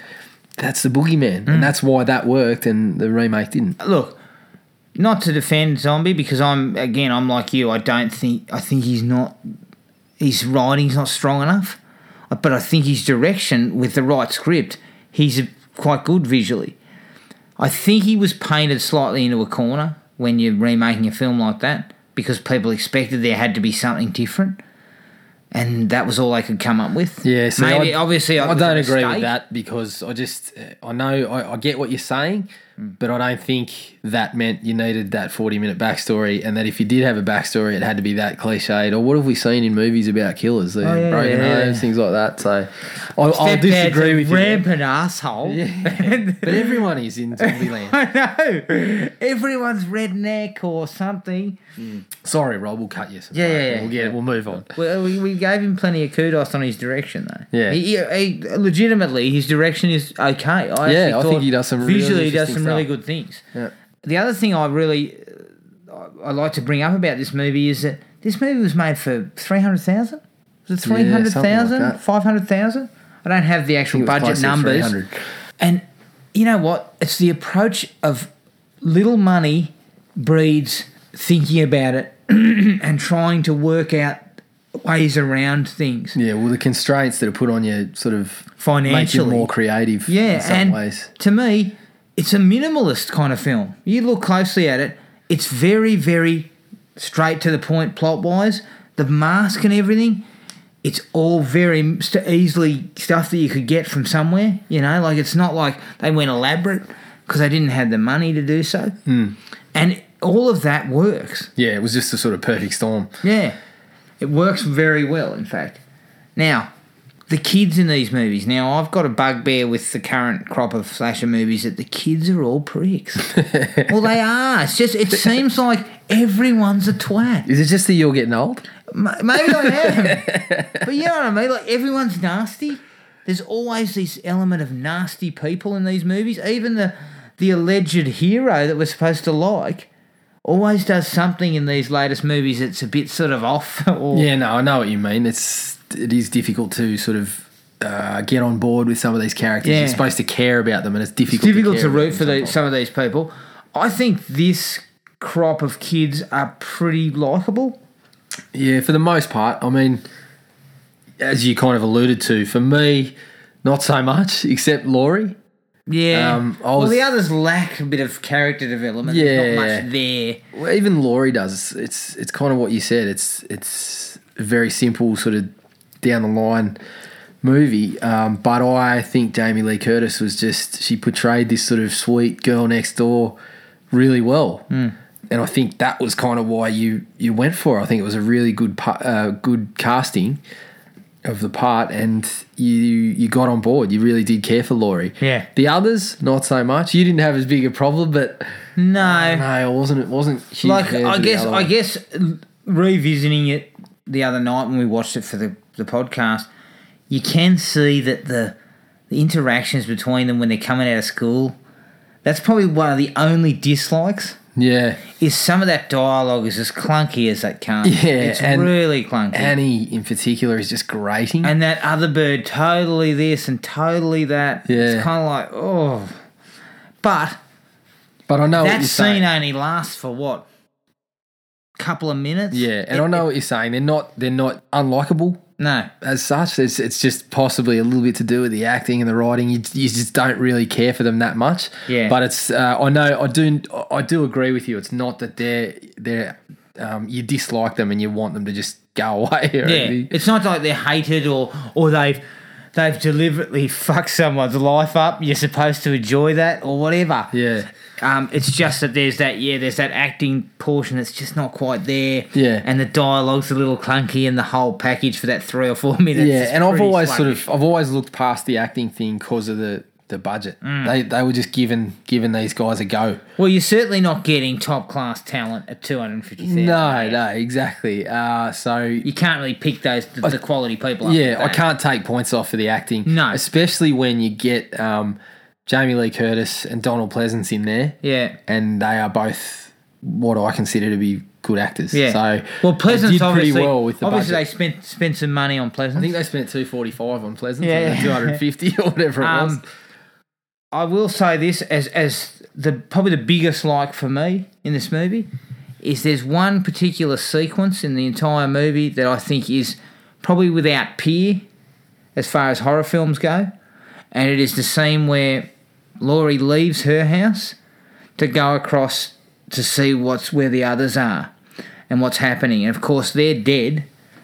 [SPEAKER 2] that's the boogeyman, and that's why that worked, and the remake didn't.
[SPEAKER 1] look, not to defend Zombie because I'm again I'm like you. I don't think I think he's not his writing's not strong enough, but I think his direction with the right script, he's quite good visually. I think he was painted slightly into a corner when you're remaking a film like that because people expected there had to be something different. And that was all they could come up with.
[SPEAKER 2] Yeah, see,
[SPEAKER 1] maybe
[SPEAKER 2] I-
[SPEAKER 1] obviously
[SPEAKER 2] I
[SPEAKER 1] a
[SPEAKER 2] don't agree with that because I just I know I, I get what you're saying,
[SPEAKER 1] Mm.
[SPEAKER 2] but I don't think that meant you needed that 40 minute backstory, and that if you did have a backstory, it had to be that cliched. Or what have we seen in movies about killers? The
[SPEAKER 1] Oh, yeah,
[SPEAKER 2] broken
[SPEAKER 1] yeah,
[SPEAKER 2] homes,
[SPEAKER 1] yeah.
[SPEAKER 2] things like that. So I, I'll disagree with you.
[SPEAKER 1] rampant asshole.
[SPEAKER 2] Yeah. but everyone is in Zombieland.
[SPEAKER 1] I know. Everyone's redneck or something.
[SPEAKER 2] Sorry, Rob, we'll cut you. Some
[SPEAKER 1] Yeah, yeah, yeah.
[SPEAKER 2] We'll get. We'll move on.
[SPEAKER 1] Well, we, we gave him plenty of kudos on his direction, though.
[SPEAKER 2] Yeah.
[SPEAKER 1] He, he, he- legitimately, his direction is okay. I
[SPEAKER 2] Yeah, I think he does some really
[SPEAKER 1] visually. he does
[SPEAKER 2] interesting
[SPEAKER 1] some really good things.
[SPEAKER 2] Yeah.
[SPEAKER 1] The other thing I really uh, I like to bring up about this movie is that this movie was made for three hundred thousand. Was it three
[SPEAKER 2] Yeah,
[SPEAKER 1] hundred
[SPEAKER 2] like.
[SPEAKER 1] Five hundred thousand? I don't have the actual budget numbers. And you know what? It's the approach of little money breeds thinking about it and trying to work out ways around things
[SPEAKER 2] Yeah, well, the constraints that are put on you sort of make you
[SPEAKER 1] financially.
[SPEAKER 2] more creative
[SPEAKER 1] yeah,
[SPEAKER 2] in some
[SPEAKER 1] and
[SPEAKER 2] ways.
[SPEAKER 1] to me, it's a minimalist kind of film. You look closely at it; it's very, very straight to the point plot wise. The mask and everything, it's all very st- easily stuff that you could get from somewhere. You know, like it's not like they went elaborate because they didn't have the money to do so.
[SPEAKER 2] Hmm.
[SPEAKER 1] And all of that works.
[SPEAKER 2] Yeah, it was just a sort of perfect storm.
[SPEAKER 1] Yeah, it works very well. In fact, now the kids in these movies. Now, I've got a bugbear with the current crop of slasher movies that the kids are all pricks. well, they are. It's just, it seems like everyone's a twat.
[SPEAKER 2] Is it just that you're getting old?
[SPEAKER 1] M- Maybe I am. but you know what I mean? Like, everyone's nasty. There's always this element of nasty people in these movies. Even the, the alleged hero that we're supposed to like always does something in these latest movies that's a bit sort of off. Or,
[SPEAKER 2] Yeah, no, I know what you mean. It's it is difficult to sort of uh, get on board with some of these characters.
[SPEAKER 1] Yeah.
[SPEAKER 2] You're supposed to care about them, and it's difficult.
[SPEAKER 1] It's difficult
[SPEAKER 2] to,
[SPEAKER 1] to, root for the, some of these people. I think this crop of kids are pretty likable.
[SPEAKER 2] Yeah, for the most part. I mean, as you kind of alluded to, for me, not so much, except Laurie.
[SPEAKER 1] Yeah.
[SPEAKER 2] Um, I
[SPEAKER 1] well, the others lack a bit of character development. There's not
[SPEAKER 2] Yeah.
[SPEAKER 1] much there.
[SPEAKER 2] Well, even Laurie does. It's it's kind of what you said. It's it's very simple sort of down the line movie. Um, but I think Jamie Lee Curtis was just she portrayed this sort of sweet girl next door really well. And I think that was kind of why you you went for. it. I think it was a really good uh, good casting of the part, and you you got on board. You really did care for Laurie.
[SPEAKER 1] Yeah.
[SPEAKER 2] The others, not so much. You didn't have as big a problem, but
[SPEAKER 1] No.
[SPEAKER 2] no, it wasn't. It wasn't huge
[SPEAKER 1] like I guess I guess revisiting it the other night when we watched it for the, the podcast, you can see that the the interactions between them when they're coming out of school, that's probably one of the only dislikes.
[SPEAKER 2] Yeah,
[SPEAKER 1] Is some of that dialogue is as clunky as that can.
[SPEAKER 2] Yeah,
[SPEAKER 1] it's really clunky.
[SPEAKER 2] Annie in particular is just grating.
[SPEAKER 1] and that other bird totally this and totally that.
[SPEAKER 2] Yeah.
[SPEAKER 1] It's kind of like, oh. But
[SPEAKER 2] but I know
[SPEAKER 1] that scene
[SPEAKER 2] saying.
[SPEAKER 1] only lasts for what? Couple of minutes?
[SPEAKER 2] Yeah, and
[SPEAKER 1] It-
[SPEAKER 2] I know what you're saying. They're not. They're not unlikable
[SPEAKER 1] No.
[SPEAKER 2] as such. It's it's just possibly a little bit to do with the acting and the writing. You, you just don't really care for them that much.
[SPEAKER 1] Yeah.
[SPEAKER 2] But it's. Uh, I know. I do. I do agree with you. It's not that they're they're. Um, you dislike them and you want them to just go away. Or
[SPEAKER 1] Yeah.
[SPEAKER 2] anything.
[SPEAKER 1] It's not like they're hated or or they've they've deliberately fucked someone's life up. You're supposed to enjoy that or whatever.
[SPEAKER 2] Yeah.
[SPEAKER 1] Um, it's just that there's that yeah, there's that acting portion that's just not quite there.
[SPEAKER 2] Yeah.
[SPEAKER 1] and the dialogue's a little clunky, and the whole package for that three or four minutes.
[SPEAKER 2] Yeah, and I've always sort of I've always looked past the acting thing because of the the budget.
[SPEAKER 1] Mm.
[SPEAKER 2] They they were just giving giving these guys a go.
[SPEAKER 1] Well, you're certainly not getting top class talent at two hundred fifty thousand.
[SPEAKER 2] No, no, exactly. Uh, so
[SPEAKER 1] you can't really pick those the, the quality people. Up
[SPEAKER 2] yeah, I can't take points off for the acting.
[SPEAKER 1] No.
[SPEAKER 2] especially when you get um, Jamie Lee Curtis and Donald Pleasence in there.
[SPEAKER 1] Yeah.
[SPEAKER 2] and they are both what I consider to be good actors.
[SPEAKER 1] Yeah.
[SPEAKER 2] So
[SPEAKER 1] well, Pleasence
[SPEAKER 2] did
[SPEAKER 1] obviously.
[SPEAKER 2] pretty well with the
[SPEAKER 1] obviously,
[SPEAKER 2] budget.
[SPEAKER 1] they spent spent some money on Pleasence.
[SPEAKER 2] I think they spent two forty five on Pleasence.
[SPEAKER 1] Yeah,
[SPEAKER 2] two hundred fifty or whatever it was.
[SPEAKER 1] Um, I will say this as as the probably the biggest like for me in this movie is there's one particular sequence in the entire movie that I think is probably without peer as far as horror films go, and it is the scene where Laurie leaves her house to go across to see what's where the others are and what's happening. And of course they're dead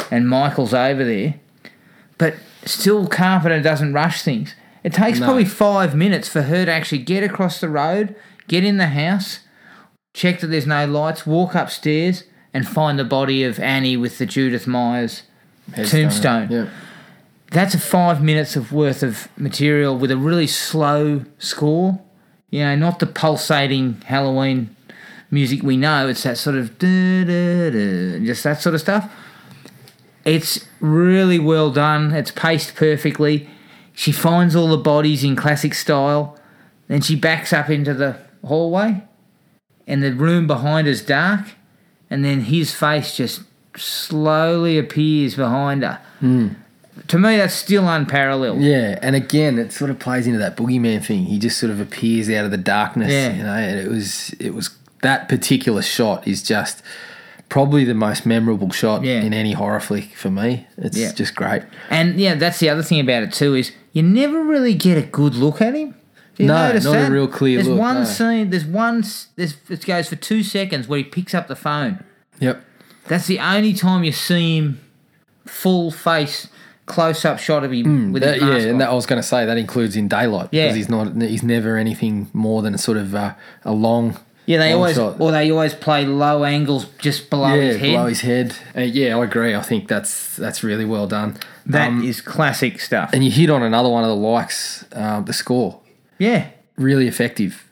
[SPEAKER 1] and Michael's over there. But still Carpenter doesn't rush things. It takes
[SPEAKER 2] No.
[SPEAKER 1] probably five minutes for her to actually get across the road, get in the house, check that there's no lights, walk upstairs, and find the body of Annie with the Judith Myers tombstone.
[SPEAKER 2] Yeah.
[SPEAKER 1] That's a five minutes of worth of material with a really slow score. You know, not the pulsating Halloween music we know. It's that sort of just that sort of stuff. It's really well done. It's paced perfectly. She finds all the bodies in classic style. Then she backs up into the hallway, and the room behind is dark. And then his face just slowly appears behind her. Hmm. To me, that's still unparalleled.
[SPEAKER 2] Yeah, and again, it sort of plays into that boogeyman thing. He just sort of appears out of the darkness,
[SPEAKER 1] Yeah.
[SPEAKER 2] you know. And it was, it was that particular shot is just probably the most memorable shot
[SPEAKER 1] Yeah.
[SPEAKER 2] in any horror flick for me. It's
[SPEAKER 1] Yeah.
[SPEAKER 2] just great.
[SPEAKER 1] And yeah, that's the other thing about it too is you never really get a good look at him. Do you
[SPEAKER 2] No,
[SPEAKER 1] notice
[SPEAKER 2] not a real clear
[SPEAKER 1] There's
[SPEAKER 2] look,
[SPEAKER 1] one
[SPEAKER 2] no.
[SPEAKER 1] scene. There's one. s- There's it goes for two seconds where he picks up the phone.
[SPEAKER 2] Yep.
[SPEAKER 1] That's the only time you see him full face close up shot of him with
[SPEAKER 2] That-
[SPEAKER 1] his
[SPEAKER 2] yeah,
[SPEAKER 1] on.
[SPEAKER 2] and that I was going to say that includes in daylight
[SPEAKER 1] Yeah.
[SPEAKER 2] because he's not he's never anything more than a sort of uh, a long
[SPEAKER 1] Yeah, they
[SPEAKER 2] long
[SPEAKER 1] always
[SPEAKER 2] shot.
[SPEAKER 1] or they always play low angles just below
[SPEAKER 2] yeah,
[SPEAKER 1] his head.
[SPEAKER 2] below his head. Uh, yeah, I agree. I think that's that's really well done.
[SPEAKER 1] That is
[SPEAKER 2] Um,
[SPEAKER 1] classic stuff.
[SPEAKER 2] and you hit on another one of the likes, um, the score.
[SPEAKER 1] yeah,
[SPEAKER 2] Really effective.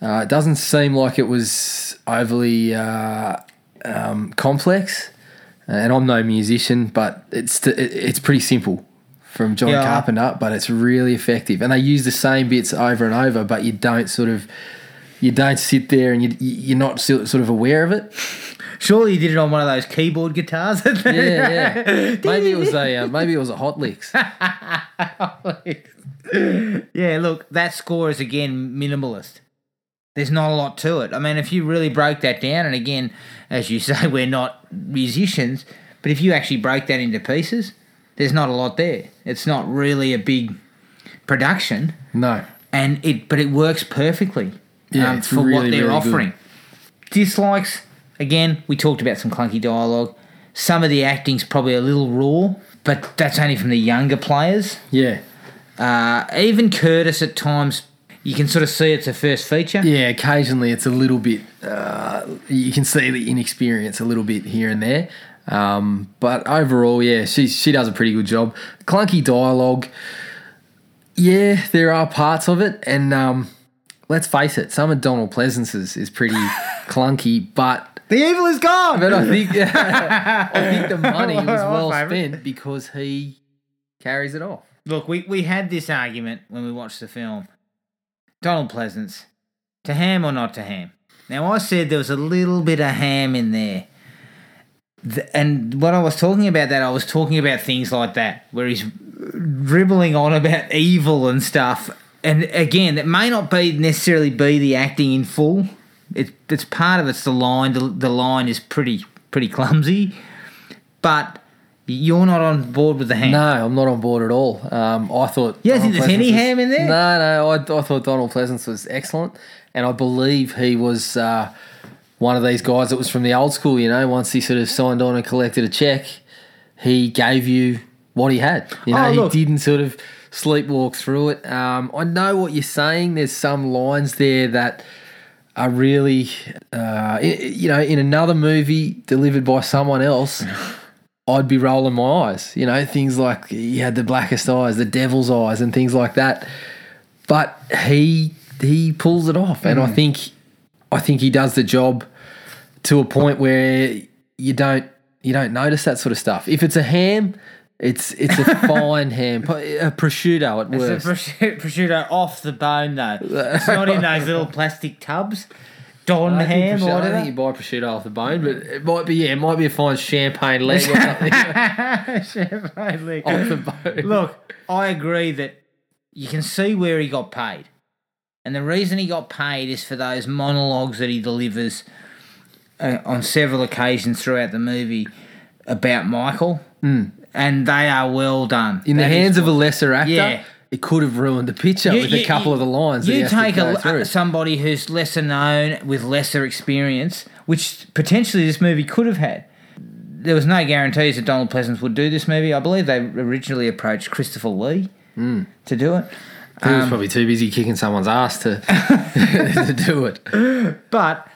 [SPEAKER 2] Uh, it doesn't seem like it was overly uh, um, complex. And I'm no musician, but it's it, it's pretty simple from John
[SPEAKER 1] Yeah.
[SPEAKER 2] Carpenter, but it's really effective. And they use the same bits over and over, but you don't sort of you don't sit there and you you're not sort of aware of it.
[SPEAKER 1] surely you did it on one of those keyboard guitars.
[SPEAKER 2] Yeah, yeah. maybe it was a uh, maybe it was a hot licks.
[SPEAKER 1] yeah, look, that score is again minimalist. There's not a lot to it. I mean, if you really broke that down, and again, as you say, we're not musicians, but if you actually break that into pieces, there's not a lot there. It's not really a big production,
[SPEAKER 2] No,
[SPEAKER 1] and it but it works perfectly
[SPEAKER 2] Yeah,
[SPEAKER 1] um,
[SPEAKER 2] it's
[SPEAKER 1] for what
[SPEAKER 2] really,
[SPEAKER 1] they're
[SPEAKER 2] really good.
[SPEAKER 1] offering. Dislikes, again, we talked about some clunky dialogue. Some of the acting's probably a little raw, but that's only from the younger players.
[SPEAKER 2] yeah,
[SPEAKER 1] Uh, even Curtis at times, you can sort of see it's a first feature.
[SPEAKER 2] yeah. Occasionally, it's a little bit. Uh, you can see the inexperience a little bit here and there. Um, but overall, yeah, she she does a pretty good job. Clunky dialogue. Yeah, there are parts of it, and um, let's face it, some of Donald Pleasence's is pretty clunky, but
[SPEAKER 1] The evil is gone.
[SPEAKER 2] but I think I think the money was well spent because he carries it off.
[SPEAKER 1] Look, we, we had this argument when we watched the film. Donald Pleasence, to ham or not to ham? Now, I said there was a little bit of ham in there. Th- And when I was talking about that, I was talking about things like that, where he's dribbling on about evil and stuff. And again, that may not be necessarily be the acting in full. It's it's part of it's the line. The, the line is pretty pretty clumsy, but you're not on board with the ham.
[SPEAKER 2] No, I'm not on board at all. Um, I thought.
[SPEAKER 1] You don't
[SPEAKER 2] Donald
[SPEAKER 1] think there's any
[SPEAKER 2] Pleasence was-
[SPEAKER 1] ham in there?
[SPEAKER 2] No, no. I, I thought Donald Pleasence was excellent, and I believe he was uh, one of these guys that was from the old school. You know, once he sort of signed on and collected a check, he gave you what he had. You know,
[SPEAKER 1] Oh,
[SPEAKER 2] he didn't sort of sleepwalk through it. Um, I know what you're saying. There's some lines there that are really, uh, i- you know, in another movie delivered by someone else. I'd be rolling my eyes. You know, things like he had the blackest eyes, the devil's eyes, and things like that. But he he pulls it off, and I mm. think I think he does the job to a point where you don't you don't notice that sort of stuff. If it's a ham, it's it's a fine ham, a prosciutto at
[SPEAKER 1] It's
[SPEAKER 2] worst.
[SPEAKER 1] a prosciutto, prosciutto off the bone though. It's not in those little plastic tubs. Don
[SPEAKER 2] I
[SPEAKER 1] ham
[SPEAKER 2] prosciutto-
[SPEAKER 1] or
[SPEAKER 2] I don't
[SPEAKER 1] think
[SPEAKER 2] you buy prosciutto off the bone, but it might be yeah, it might be a fine champagne leg or something
[SPEAKER 1] Champagne leg.
[SPEAKER 2] off the bone.
[SPEAKER 1] Look, I agree that you can see where he got paid. And the reason he got paid is for those monologues that he delivers uh, on several occasions throughout the movie about Michael. And they are well done.
[SPEAKER 2] In the
[SPEAKER 1] That is
[SPEAKER 2] hands of a lesser actor,
[SPEAKER 1] Yeah.
[SPEAKER 2] It could have ruined the picture
[SPEAKER 1] You-
[SPEAKER 2] with
[SPEAKER 1] you-
[SPEAKER 2] a couple
[SPEAKER 1] you-
[SPEAKER 2] of the lines.
[SPEAKER 1] You take a, somebody who's lesser known with lesser experience, which potentially this movie could have had. There was no guarantees that Donald Pleasence would do this movie. I believe they originally approached Christopher Lee
[SPEAKER 2] Hmm.
[SPEAKER 1] to do it.
[SPEAKER 2] He
[SPEAKER 1] Um,
[SPEAKER 2] was probably too busy kicking someone's ass to to do it.
[SPEAKER 1] But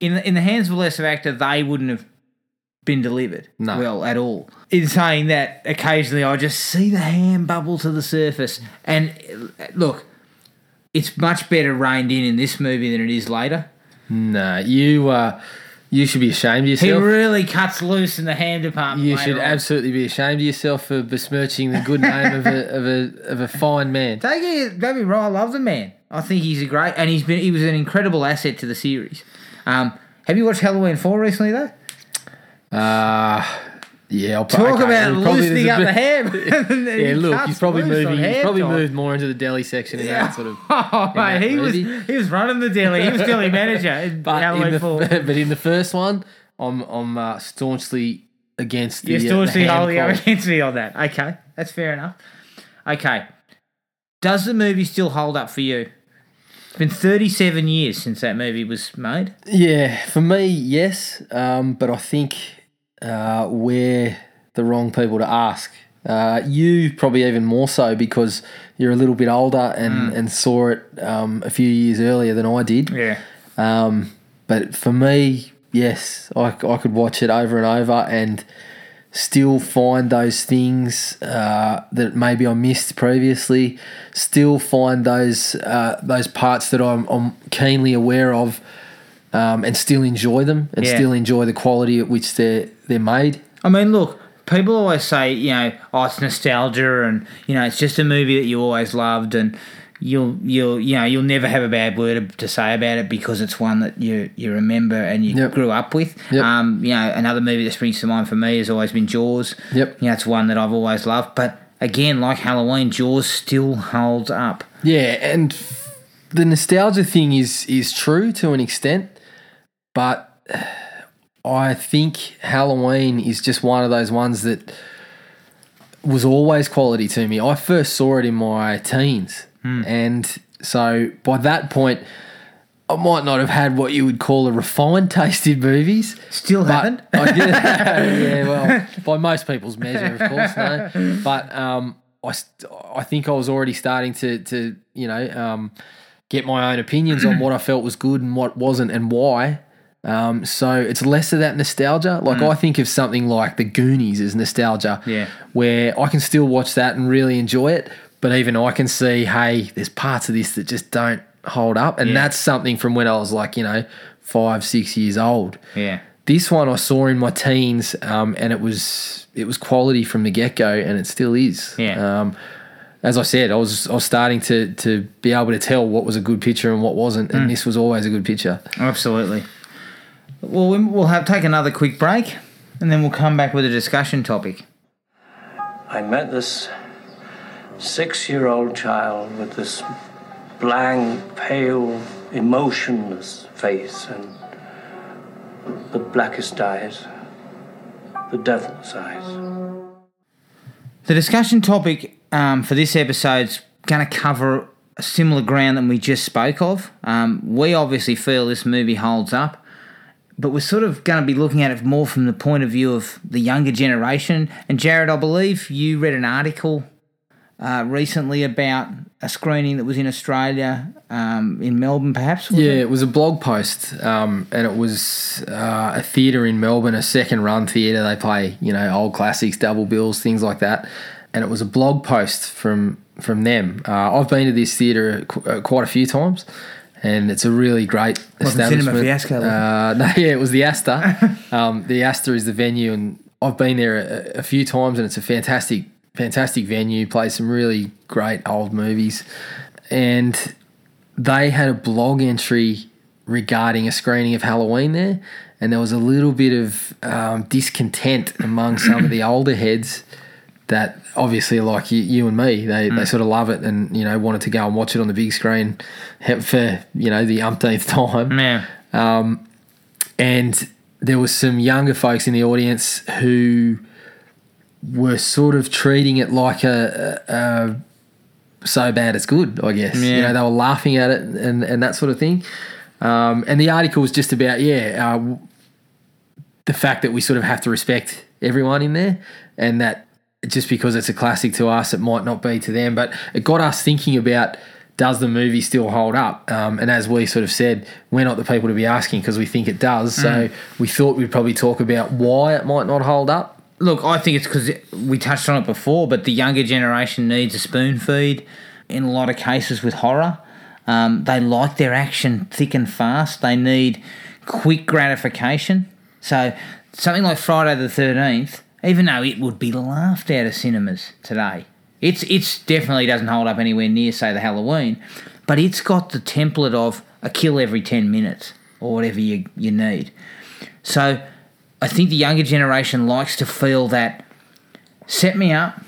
[SPEAKER 1] in in the hands of a lesser actor, they wouldn't have been delivered
[SPEAKER 2] No.
[SPEAKER 1] well at all. In saying that, occasionally I just see the ham bubble to the surface. And uh, look, it's much better reined in in this movie than it is later.
[SPEAKER 2] No, you uh, you should be ashamed of yourself.
[SPEAKER 1] He really cuts loose in the ham department.
[SPEAKER 2] you should
[SPEAKER 1] on.
[SPEAKER 2] absolutely be ashamed of yourself for besmirching the good name of a of a of a fine man.
[SPEAKER 1] Take it, don't be wrong. I love the man. I think he's a great, and he's been he was an incredible asset to the series. Um, have you watched Halloween Four recently though?
[SPEAKER 2] Uh yeah, I'll
[SPEAKER 1] Talk
[SPEAKER 2] okay,
[SPEAKER 1] about
[SPEAKER 2] probably
[SPEAKER 1] loosening up
[SPEAKER 2] bit-
[SPEAKER 1] the ham.
[SPEAKER 2] Yeah, look, he's probably moving. He's probably
[SPEAKER 1] moved.
[SPEAKER 2] moved more into the deli section in that sort of.
[SPEAKER 1] Oh, mate, he was he was running the deli. He was deli manager in
[SPEAKER 2] But
[SPEAKER 1] Halloween
[SPEAKER 2] in the but in the first one, I'm I'm uh, staunchly against the.
[SPEAKER 1] You're
[SPEAKER 2] uh, the
[SPEAKER 1] staunchly
[SPEAKER 2] call.
[SPEAKER 1] against me on that. Okay, that's fair enough. Okay, does the movie still hold up for you? It's been 37 years since that movie was made.
[SPEAKER 2] Yeah, for me, yes. Um, but I think uh, we're the wrong people to ask. Uh, you probably even more so because you're a little bit older and,
[SPEAKER 1] Mm.
[SPEAKER 2] and saw it um, a few years earlier than I did.
[SPEAKER 1] Yeah.
[SPEAKER 2] Um, but for me, yes, I, I could watch it over and over and still find those things uh, that maybe I missed previously. Still find those uh, those parts that I'm, I'm keenly aware of, um, and still enjoy them, and
[SPEAKER 1] Yeah.
[SPEAKER 2] still enjoy the quality at which they're they're made.
[SPEAKER 1] I mean, look, people always say, you know, oh, it's nostalgia, and you know, it's just a movie that you always loved, and you'll you'll you know you'll never have a bad word to say about it because it's one that you you remember and you
[SPEAKER 2] Yep.
[SPEAKER 1] grew up with.
[SPEAKER 2] Yep.
[SPEAKER 1] Um, you know, another movie that springs to mind for me has always been Jaws.
[SPEAKER 2] Yep.
[SPEAKER 1] You know, it's one that I've always loved, but again, like Halloween, Jaws still holds up.
[SPEAKER 2] Yeah, and the nostalgia thing is is true to an extent, but I think Halloween is just one of those ones that was always quality to me. I first saw it in my teens, and so by that point, I might not have had what you would call a refined taste in movies.
[SPEAKER 1] Still haven't.
[SPEAKER 2] I did, yeah, well, by most people's measure, of course, no. But um, I, I think I was already starting to, to you know, um, get my own opinions on what I felt was good and what wasn't and why. Um, so it's less of that nostalgia. Like I think of something like The Goonies as nostalgia,
[SPEAKER 1] Mm. Yeah.
[SPEAKER 2] where I can still watch that and really enjoy it. But even I can see, hey, there's parts of this that just don't hold up, and
[SPEAKER 1] Yeah.
[SPEAKER 2] that's something from when I was like, you know, five, six years old.
[SPEAKER 1] Yeah.
[SPEAKER 2] This one I saw in my teens, um, and it was it was quality from the get go, and it still is.
[SPEAKER 1] Yeah.
[SPEAKER 2] Um, as I said, I was I was starting to to be able to tell what was a good picture and what wasn't,
[SPEAKER 1] Mm.
[SPEAKER 2] and this was always a good picture.
[SPEAKER 1] Absolutely. Well, we- we'll have take another quick break, and then we'll come back with a discussion topic.
[SPEAKER 4] I met this six year old child with this blank, pale, emotionless face and the blackest eyes, the devil's eyes.
[SPEAKER 1] The discussion topic um, for this episode's going to cover a similar ground that we just spoke of. Um, we obviously feel this movie holds up, but we're sort of going to be looking at it more from the point of view of the younger generation. And Jared, I believe you read an article uh, recently about a screening that was in Australia, um, in Melbourne, perhaps.
[SPEAKER 2] Yeah,
[SPEAKER 1] it?
[SPEAKER 2] it was a blog post, um, and it was uh, a theatre in Melbourne, a second run theatre. They play, you know, old classics, double bills, things like that. And it was a blog post from from them. Uh, I've been to this theatre qu- uh, quite a few times, and it's a really great
[SPEAKER 1] Cinema
[SPEAKER 2] establishment.
[SPEAKER 1] Fiasco,
[SPEAKER 2] uh, no, yeah, it was the Astor. um, the Astor is the venue, and I've been there a, a few times, and it's a fantastic, fantastic venue. Plays some really great old movies, and they had a blog entry regarding a screening of Halloween there, and there was a little bit of um, discontent among some of the older heads that obviously, like you, you and me, they, they sort of love it and you know wanted to go and watch it on the big screen for you know the umpteenth time
[SPEAKER 1] Yeah.
[SPEAKER 2] and there was some younger folks in the audience who were sort of treating it like a, a, a so bad it's good, I guess. You know, they were laughing at it and, and that sort of thing. Um, and the article was just about, yeah, uh, the fact that we sort of have to respect everyone in there and that just because it's a classic to us, it might not be to them. But it got us thinking about does the movie still hold up? Um, and as we sort of said, we're not the people to be asking because we think it does. So we thought we'd probably talk about why it might not hold up.
[SPEAKER 1] Look, I think it's because we touched on it before, but the younger generation needs a spoon feed in a lot of cases with horror. Um, they like their action thick and fast. They need quick gratification. So something like Friday the Thirteenth, even though it would be laughed out of cinemas today, it's it's definitely doesn't hold up anywhere near say the Halloween, but it's got the template of a kill every ten minutes or whatever you you need. So I think the younger generation likes to feel that set me up,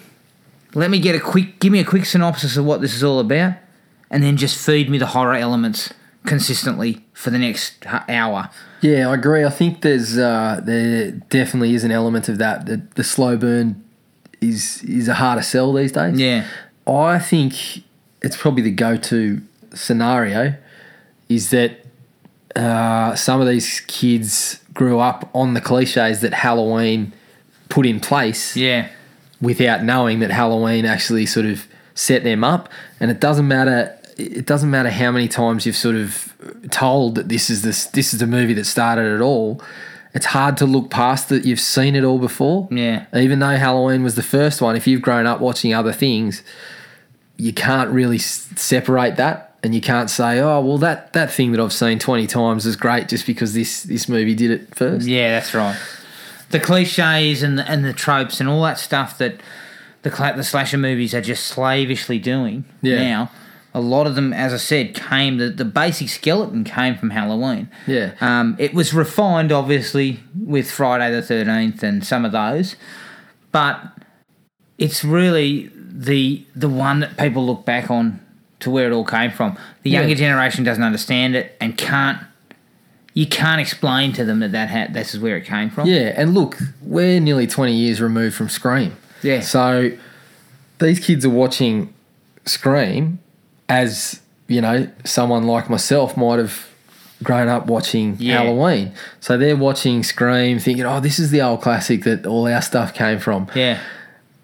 [SPEAKER 1] let me get a quick, give me a quick synopsis of what this is all about, and then just feed me the horror elements consistently for the next hour.
[SPEAKER 2] Yeah, I agree. I think there's uh, there definitely is an element of that. The, the slow burn is is a harder sell these days.
[SPEAKER 1] Yeah,
[SPEAKER 2] I think it's probably the go-to scenario is that uh, some of these kids grew up on the cliches that Halloween put in place
[SPEAKER 1] yeah,
[SPEAKER 2] without knowing that Halloween actually sort of set them up. And it doesn't matter, it doesn't matter how many times you've sort of told that this is this this is the movie that started it all. It's hard to look past that you've seen it all before.
[SPEAKER 1] Yeah.
[SPEAKER 2] Even though Halloween was the first one, if you've grown up watching other things, you can't really s- separate that, and you can't say, "Oh, well, that that thing that I've seen twenty times is great just because this this movie did it first.
[SPEAKER 1] Yeah, that's right. The cliches and the, and the tropes and all that stuff that the cla- the slasher movies are just slavishly doing
[SPEAKER 2] Yeah.
[SPEAKER 1] now. A lot of them, as I said, came the, the basic skeleton came from Halloween.
[SPEAKER 2] Yeah.
[SPEAKER 1] Um, it was refined, obviously, with Friday the Thirteenth and some of those, but it's really the the one that people look back on to where it all came from. The
[SPEAKER 2] Yeah.
[SPEAKER 1] younger generation doesn't understand it and can't. You can't explain to them that that ha- this is where it came from.
[SPEAKER 2] Yeah, and look, we're nearly 20 years removed from Scream.
[SPEAKER 1] Yeah.
[SPEAKER 2] So these kids are watching Scream as, you know, someone like myself might have grown up watching
[SPEAKER 1] Yeah.
[SPEAKER 2] Halloween. So they're watching Scream thinking, oh, this is the old classic that all our stuff came from.
[SPEAKER 1] Yeah.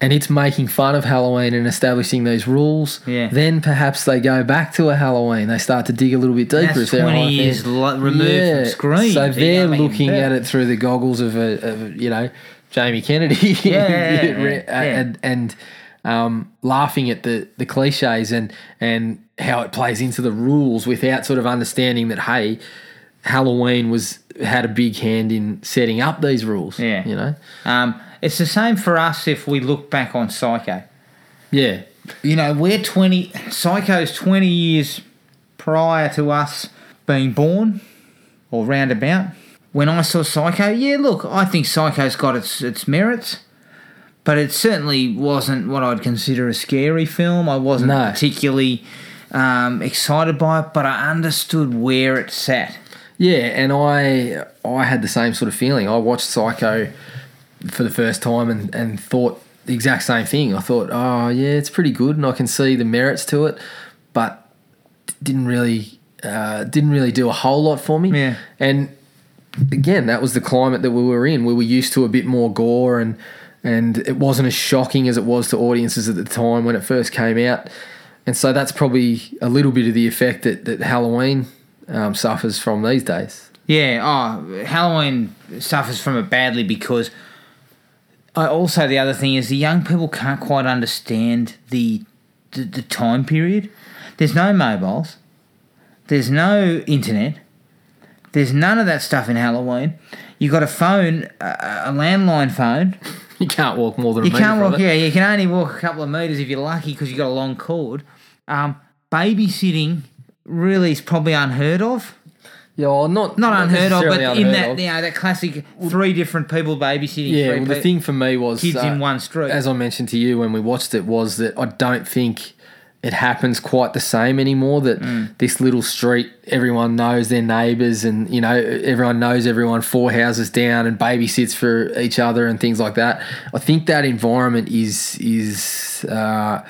[SPEAKER 2] And it's making fun of Halloween and establishing these rules.
[SPEAKER 1] Yeah.
[SPEAKER 2] Then perhaps they go back to a Halloween. They start to dig a little bit deeper.
[SPEAKER 1] That's 20
[SPEAKER 2] on
[SPEAKER 1] years lo- removed from Scream.
[SPEAKER 2] So they're looking at it through the goggles of a, of, you know, Jamie Kennedy.
[SPEAKER 1] Yeah, yeah, yeah, yeah.
[SPEAKER 2] and and um, laughing at the the cliches and and how it plays into the rules without sort of understanding that hey, Halloween was had a big hand in setting up these rules.
[SPEAKER 1] Yeah.
[SPEAKER 2] you know.
[SPEAKER 1] Um, it's the same for us if we look back on Psycho.
[SPEAKER 2] Yeah,
[SPEAKER 1] You know, we're 20, Psycho's 20 years prior to us being born or roundabout. When I saw Psycho, yeah, look, I think Psycho's got its, its merits, but it certainly wasn't what I'd consider a scary film. I wasn't
[SPEAKER 2] No.
[SPEAKER 1] particularly um, excited by it, but I understood where it sat.
[SPEAKER 2] Yeah, and I I had the same sort of feeling. I watched Psycho for the first time and, and thought the exact same thing. I thought, oh yeah, it's pretty good, and I can see the merits to it, but didn't really uh, didn't really do a whole lot for me.
[SPEAKER 1] Yeah.
[SPEAKER 2] and again, that was the climate that we were in. We were used to a bit more gore, and and it wasn't as shocking as it was to audiences at the time when it first came out. And so that's probably a little bit of the effect that, that Halloween um, suffers from these days.
[SPEAKER 1] Yeah, oh, Halloween suffers from it badly because. I also the other thing is the young people can't quite understand the, the the time period. There's no mobiles. There's no internet. There's none of that stuff in Halloween. You've got a phone, a, a landline phone.
[SPEAKER 2] You can't walk more than
[SPEAKER 1] You
[SPEAKER 2] metre
[SPEAKER 1] can't
[SPEAKER 2] from
[SPEAKER 1] walk.
[SPEAKER 2] it.
[SPEAKER 1] Yeah, you can only walk a couple of meters if you're lucky because you've got a long cord. Um, babysitting really is probably unheard of.
[SPEAKER 2] Yeah, well, not
[SPEAKER 1] Not unheard of, but
[SPEAKER 2] necessarily
[SPEAKER 1] in that
[SPEAKER 2] of.
[SPEAKER 1] you know that classic three different people babysitting.
[SPEAKER 2] Yeah,
[SPEAKER 1] three
[SPEAKER 2] well, the
[SPEAKER 1] pe-
[SPEAKER 2] thing for me was
[SPEAKER 1] kids
[SPEAKER 2] uh,
[SPEAKER 1] in one street.
[SPEAKER 2] As I mentioned to you when we watched it, was that I don't think it happens quite the same anymore. That
[SPEAKER 1] Mm.
[SPEAKER 2] this little street, everyone knows their neighbours, and you know everyone knows everyone four houses down, and babysits for each other and things like that. I think that environment is is. Uh,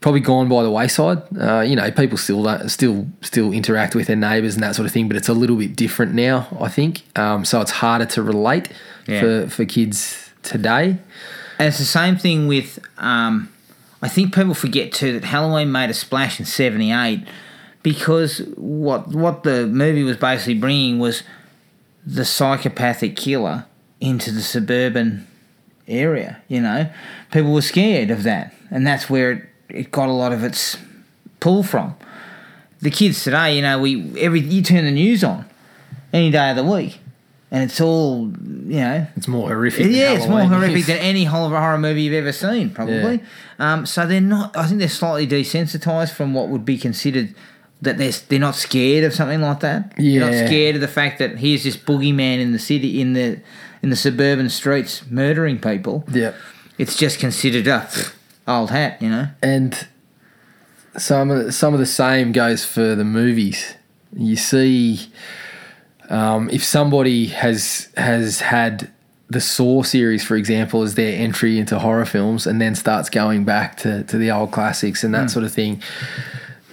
[SPEAKER 2] probably gone by the wayside. Uh, you know, people still don't, still still interact with their neighbours and that sort of thing, but it's a little bit different now. I think um, so. It's harder to relate
[SPEAKER 1] Yeah.
[SPEAKER 2] for for kids today.
[SPEAKER 1] And it's the same thing with. Um, I think people forget too that Halloween made a splash in '78 because what what the movie was basically bringing was the psychopathic killer into the suburban area. You know, people were scared of that, and that's where it, it got a lot of its pull from. The kids today, you know, we every you turn the news on any day of the week, and it's all you know
[SPEAKER 2] It's more horrific. than
[SPEAKER 1] yeah, it's more horrific than any horror horror movie you've ever seen, probably. Um, so they're not. I think they're slightly desensitized from what would be considered that they're they're not scared of something like that. they're not
[SPEAKER 2] Yeah.
[SPEAKER 1] scared of the fact that here's this boogeyman in the city in the in the suburban streets murdering people.
[SPEAKER 2] Yeah,
[SPEAKER 1] It's just considered a old hat, you know.
[SPEAKER 2] and some of some of the same goes for the movies. You see, um, if somebody has has had the Saw series, for example, as their entry into horror films, and then starts going back to, to the old classics and that sort of thing,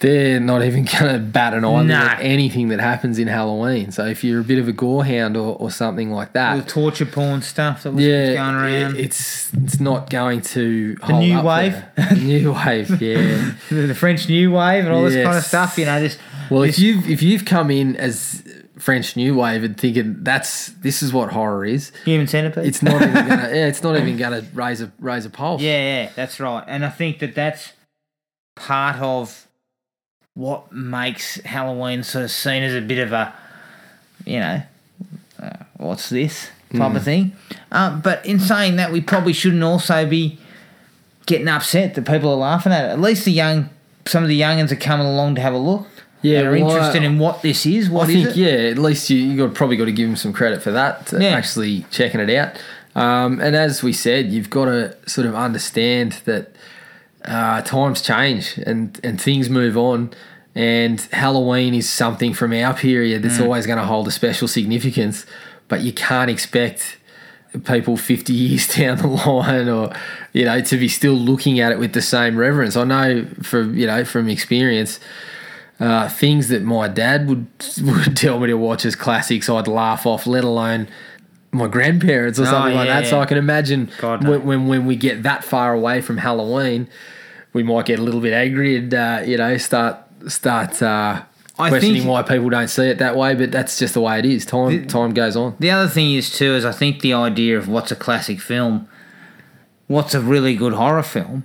[SPEAKER 2] they're not even going to bat an eye
[SPEAKER 1] Nah.
[SPEAKER 2] at anything that happens in Halloween. So if you're a bit of a gore hound or, or something like
[SPEAKER 1] All the
[SPEAKER 2] that,
[SPEAKER 1] torture porn stuff that was
[SPEAKER 2] yeah,
[SPEAKER 1] going around.
[SPEAKER 2] it's it's not going to
[SPEAKER 1] The new wave?
[SPEAKER 2] new wave, yeah.
[SPEAKER 1] the, French New Wave and all this kind of stuff. You know, this.
[SPEAKER 2] Well,
[SPEAKER 1] this,
[SPEAKER 2] if you've if you've come in as French New Wave and thinking that's this is what horror is,
[SPEAKER 1] human centipede,
[SPEAKER 2] it's not even gonna yeah, it's not even gonna raise a raise a pulse.
[SPEAKER 1] Yeah, yeah, that's right. And I think that that's part of what makes Halloween sort of seen as a bit of a, you know, uh, what's this type of thing. Uh, but in saying that, we probably shouldn't also be getting upset that people are laughing at it. At least the young, some of the youngins are coming along to have a look.
[SPEAKER 2] Yeah,
[SPEAKER 1] are
[SPEAKER 2] well,
[SPEAKER 1] interested in what this is. What
[SPEAKER 2] I
[SPEAKER 1] is
[SPEAKER 2] think
[SPEAKER 1] it?
[SPEAKER 2] yeah, at least you you got probably got to give them some credit for that,
[SPEAKER 1] Yeah.
[SPEAKER 2] actually checking it out. Um, and as we said, you've got to sort of understand that uh, times change and and things move on. And Halloween is something from our period
[SPEAKER 1] Mm.
[SPEAKER 2] that's always going to hold a special significance, but you can't expect people 50 years down the line or you know to be still looking at it with the same reverence i know from you know from experience uh, things that my dad would would tell me to watch as classics i'd laugh off let alone my grandparents or
[SPEAKER 1] Oh,
[SPEAKER 2] something like
[SPEAKER 1] yeah,
[SPEAKER 2] that. So i can imagine
[SPEAKER 1] God, no.
[SPEAKER 2] when, when when we get that far away from halloween we might get a little bit angry and uh, you know start start uh,
[SPEAKER 1] I
[SPEAKER 2] questioning
[SPEAKER 1] think-
[SPEAKER 2] why people don't see it that way but that's just the way it is. Time time goes on.
[SPEAKER 1] The other thing is too is I think the idea of what's a classic film, what's a really good horror film,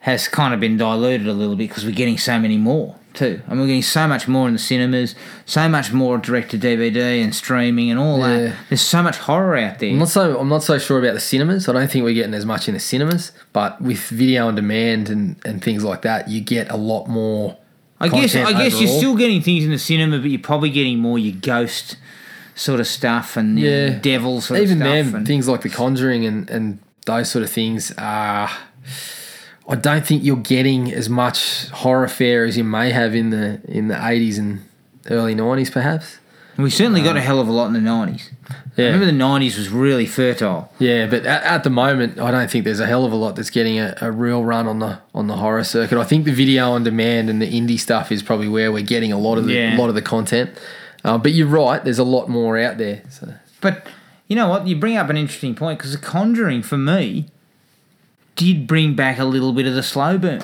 [SPEAKER 1] has kind of been diluted a little bit because we're getting so many more too. I mean, we're getting so much more in the cinemas, so much more direct to DVD and streaming and all
[SPEAKER 2] Yeah.
[SPEAKER 1] that. There's so much horror out there.
[SPEAKER 2] I'm not so I'm not so sure about the cinemas. I don't think we're getting as much in the cinemas, but with video on demand and, and things like that, you get a lot more.
[SPEAKER 1] I guess I guess you're still getting things in the cinema, but you're probably getting more your ghost sort of stuff and
[SPEAKER 2] Yeah.
[SPEAKER 1] devil sort
[SPEAKER 2] even
[SPEAKER 1] of stuff. and,
[SPEAKER 2] things like The Conjuring and and those sort of things are. I don't think you're getting as much horror fare as you may have in the in the 80s and early 90s, perhaps.
[SPEAKER 1] we certainly got a hell of a lot in the nineties.
[SPEAKER 2] Yeah.
[SPEAKER 1] I remember the nineties was really fertile.
[SPEAKER 2] Yeah, but at, at the moment, I don't think there's a hell of a lot that's getting a, a real run on the on the horror circuit. I think the video on demand and the indie stuff is probably where we're getting a lot of the
[SPEAKER 1] Yeah.
[SPEAKER 2] lot of the content. Uh, but you're right, there's a lot more out there. So
[SPEAKER 1] But you know what? You bring up an interesting point because The Conjuring, for me, did bring back a little bit of the slow burn.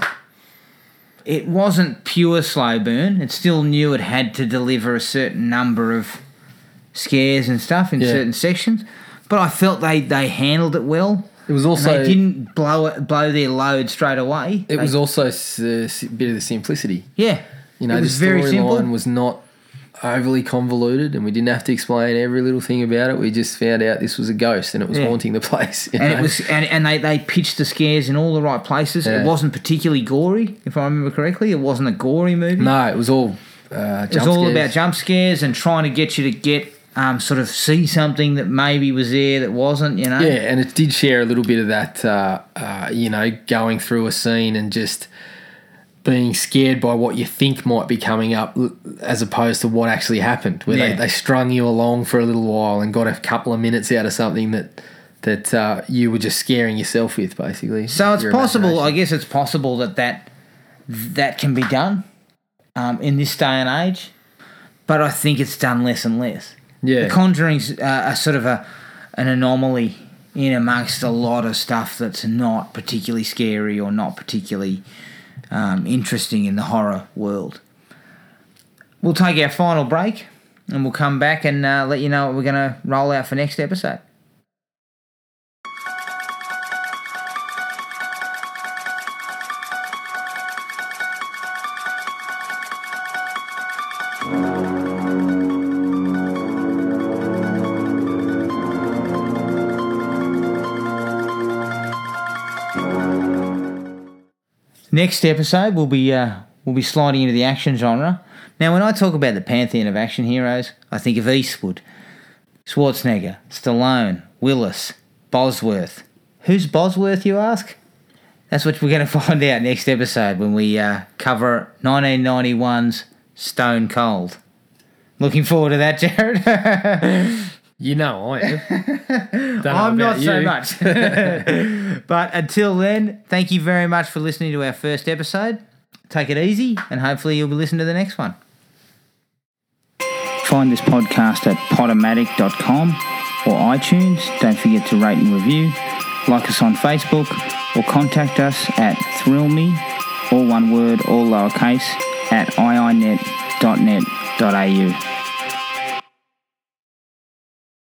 [SPEAKER 1] It wasn't pure slow burn. It still knew it had to deliver a certain number of scares and stuff in
[SPEAKER 2] Yeah.
[SPEAKER 1] certain sections. But I felt they, they handled it well.
[SPEAKER 2] it was also
[SPEAKER 1] they didn't blow it, blow their load straight away.
[SPEAKER 2] it
[SPEAKER 1] They-
[SPEAKER 2] was also a uh, bit of the simplicity.
[SPEAKER 1] yeah.
[SPEAKER 2] You know,
[SPEAKER 1] it
[SPEAKER 2] the
[SPEAKER 1] was very simple.
[SPEAKER 2] storyline was not overly convoluted, and we didn't have to explain every little thing about it. We just found out this was a ghost, and it was
[SPEAKER 1] Yeah.
[SPEAKER 2] haunting the place. you
[SPEAKER 1] and
[SPEAKER 2] know?
[SPEAKER 1] it was and, and they, they pitched the scares in all the right places.
[SPEAKER 2] Yeah.
[SPEAKER 1] It wasn't particularly gory, if I remember correctly. It wasn't a gory movie.
[SPEAKER 2] no, it was all. Uh,
[SPEAKER 1] It was all about jump scares and trying to get you to get um, sort of see something that maybe was there that wasn't, you know.
[SPEAKER 2] Yeah, and it did share a little bit of that, uh, uh, you know, going through a scene and just being scared by what you think might be coming up as opposed to what actually happened, where
[SPEAKER 1] Yeah.
[SPEAKER 2] they, they strung you along for a little while and got a couple of minutes out of something that that uh, you were just scaring yourself with, basically.
[SPEAKER 1] So it's possible. I guess it's possible that that that can be done um, in this day and age, but I think it's done less and less.
[SPEAKER 2] Yeah.
[SPEAKER 1] The Conjuring's uh, a sort of a an anomaly in amongst a lot of stuff that's not particularly scary or not particularly um, interesting in the horror world. We'll take our final break and we'll come back and uh, let you know what we're going to roll out for next episode. Next episode, we'll be uh, we'll be sliding into the action genre. Now, when I talk about the pantheon of action heroes, I think of Eastwood, Schwarzenegger, Stallone, Willis, Bosworth. Who's Bosworth, you ask? That's what we're going to find out next episode when we uh, cover 1991's Stone Cold. Looking forward to that, Jared.
[SPEAKER 2] You know, I am.
[SPEAKER 1] I'm
[SPEAKER 2] about
[SPEAKER 1] not so much. but until then, thank you very much for listening to our first episode. take it easy, and hopefully you'll be listening to the next one. Find this podcast at podomatic.com or iTunes. Don't forget to rate and review. Like us on Facebook or contact us at thrillme, all one word, all lowercase, at iinet.net.au.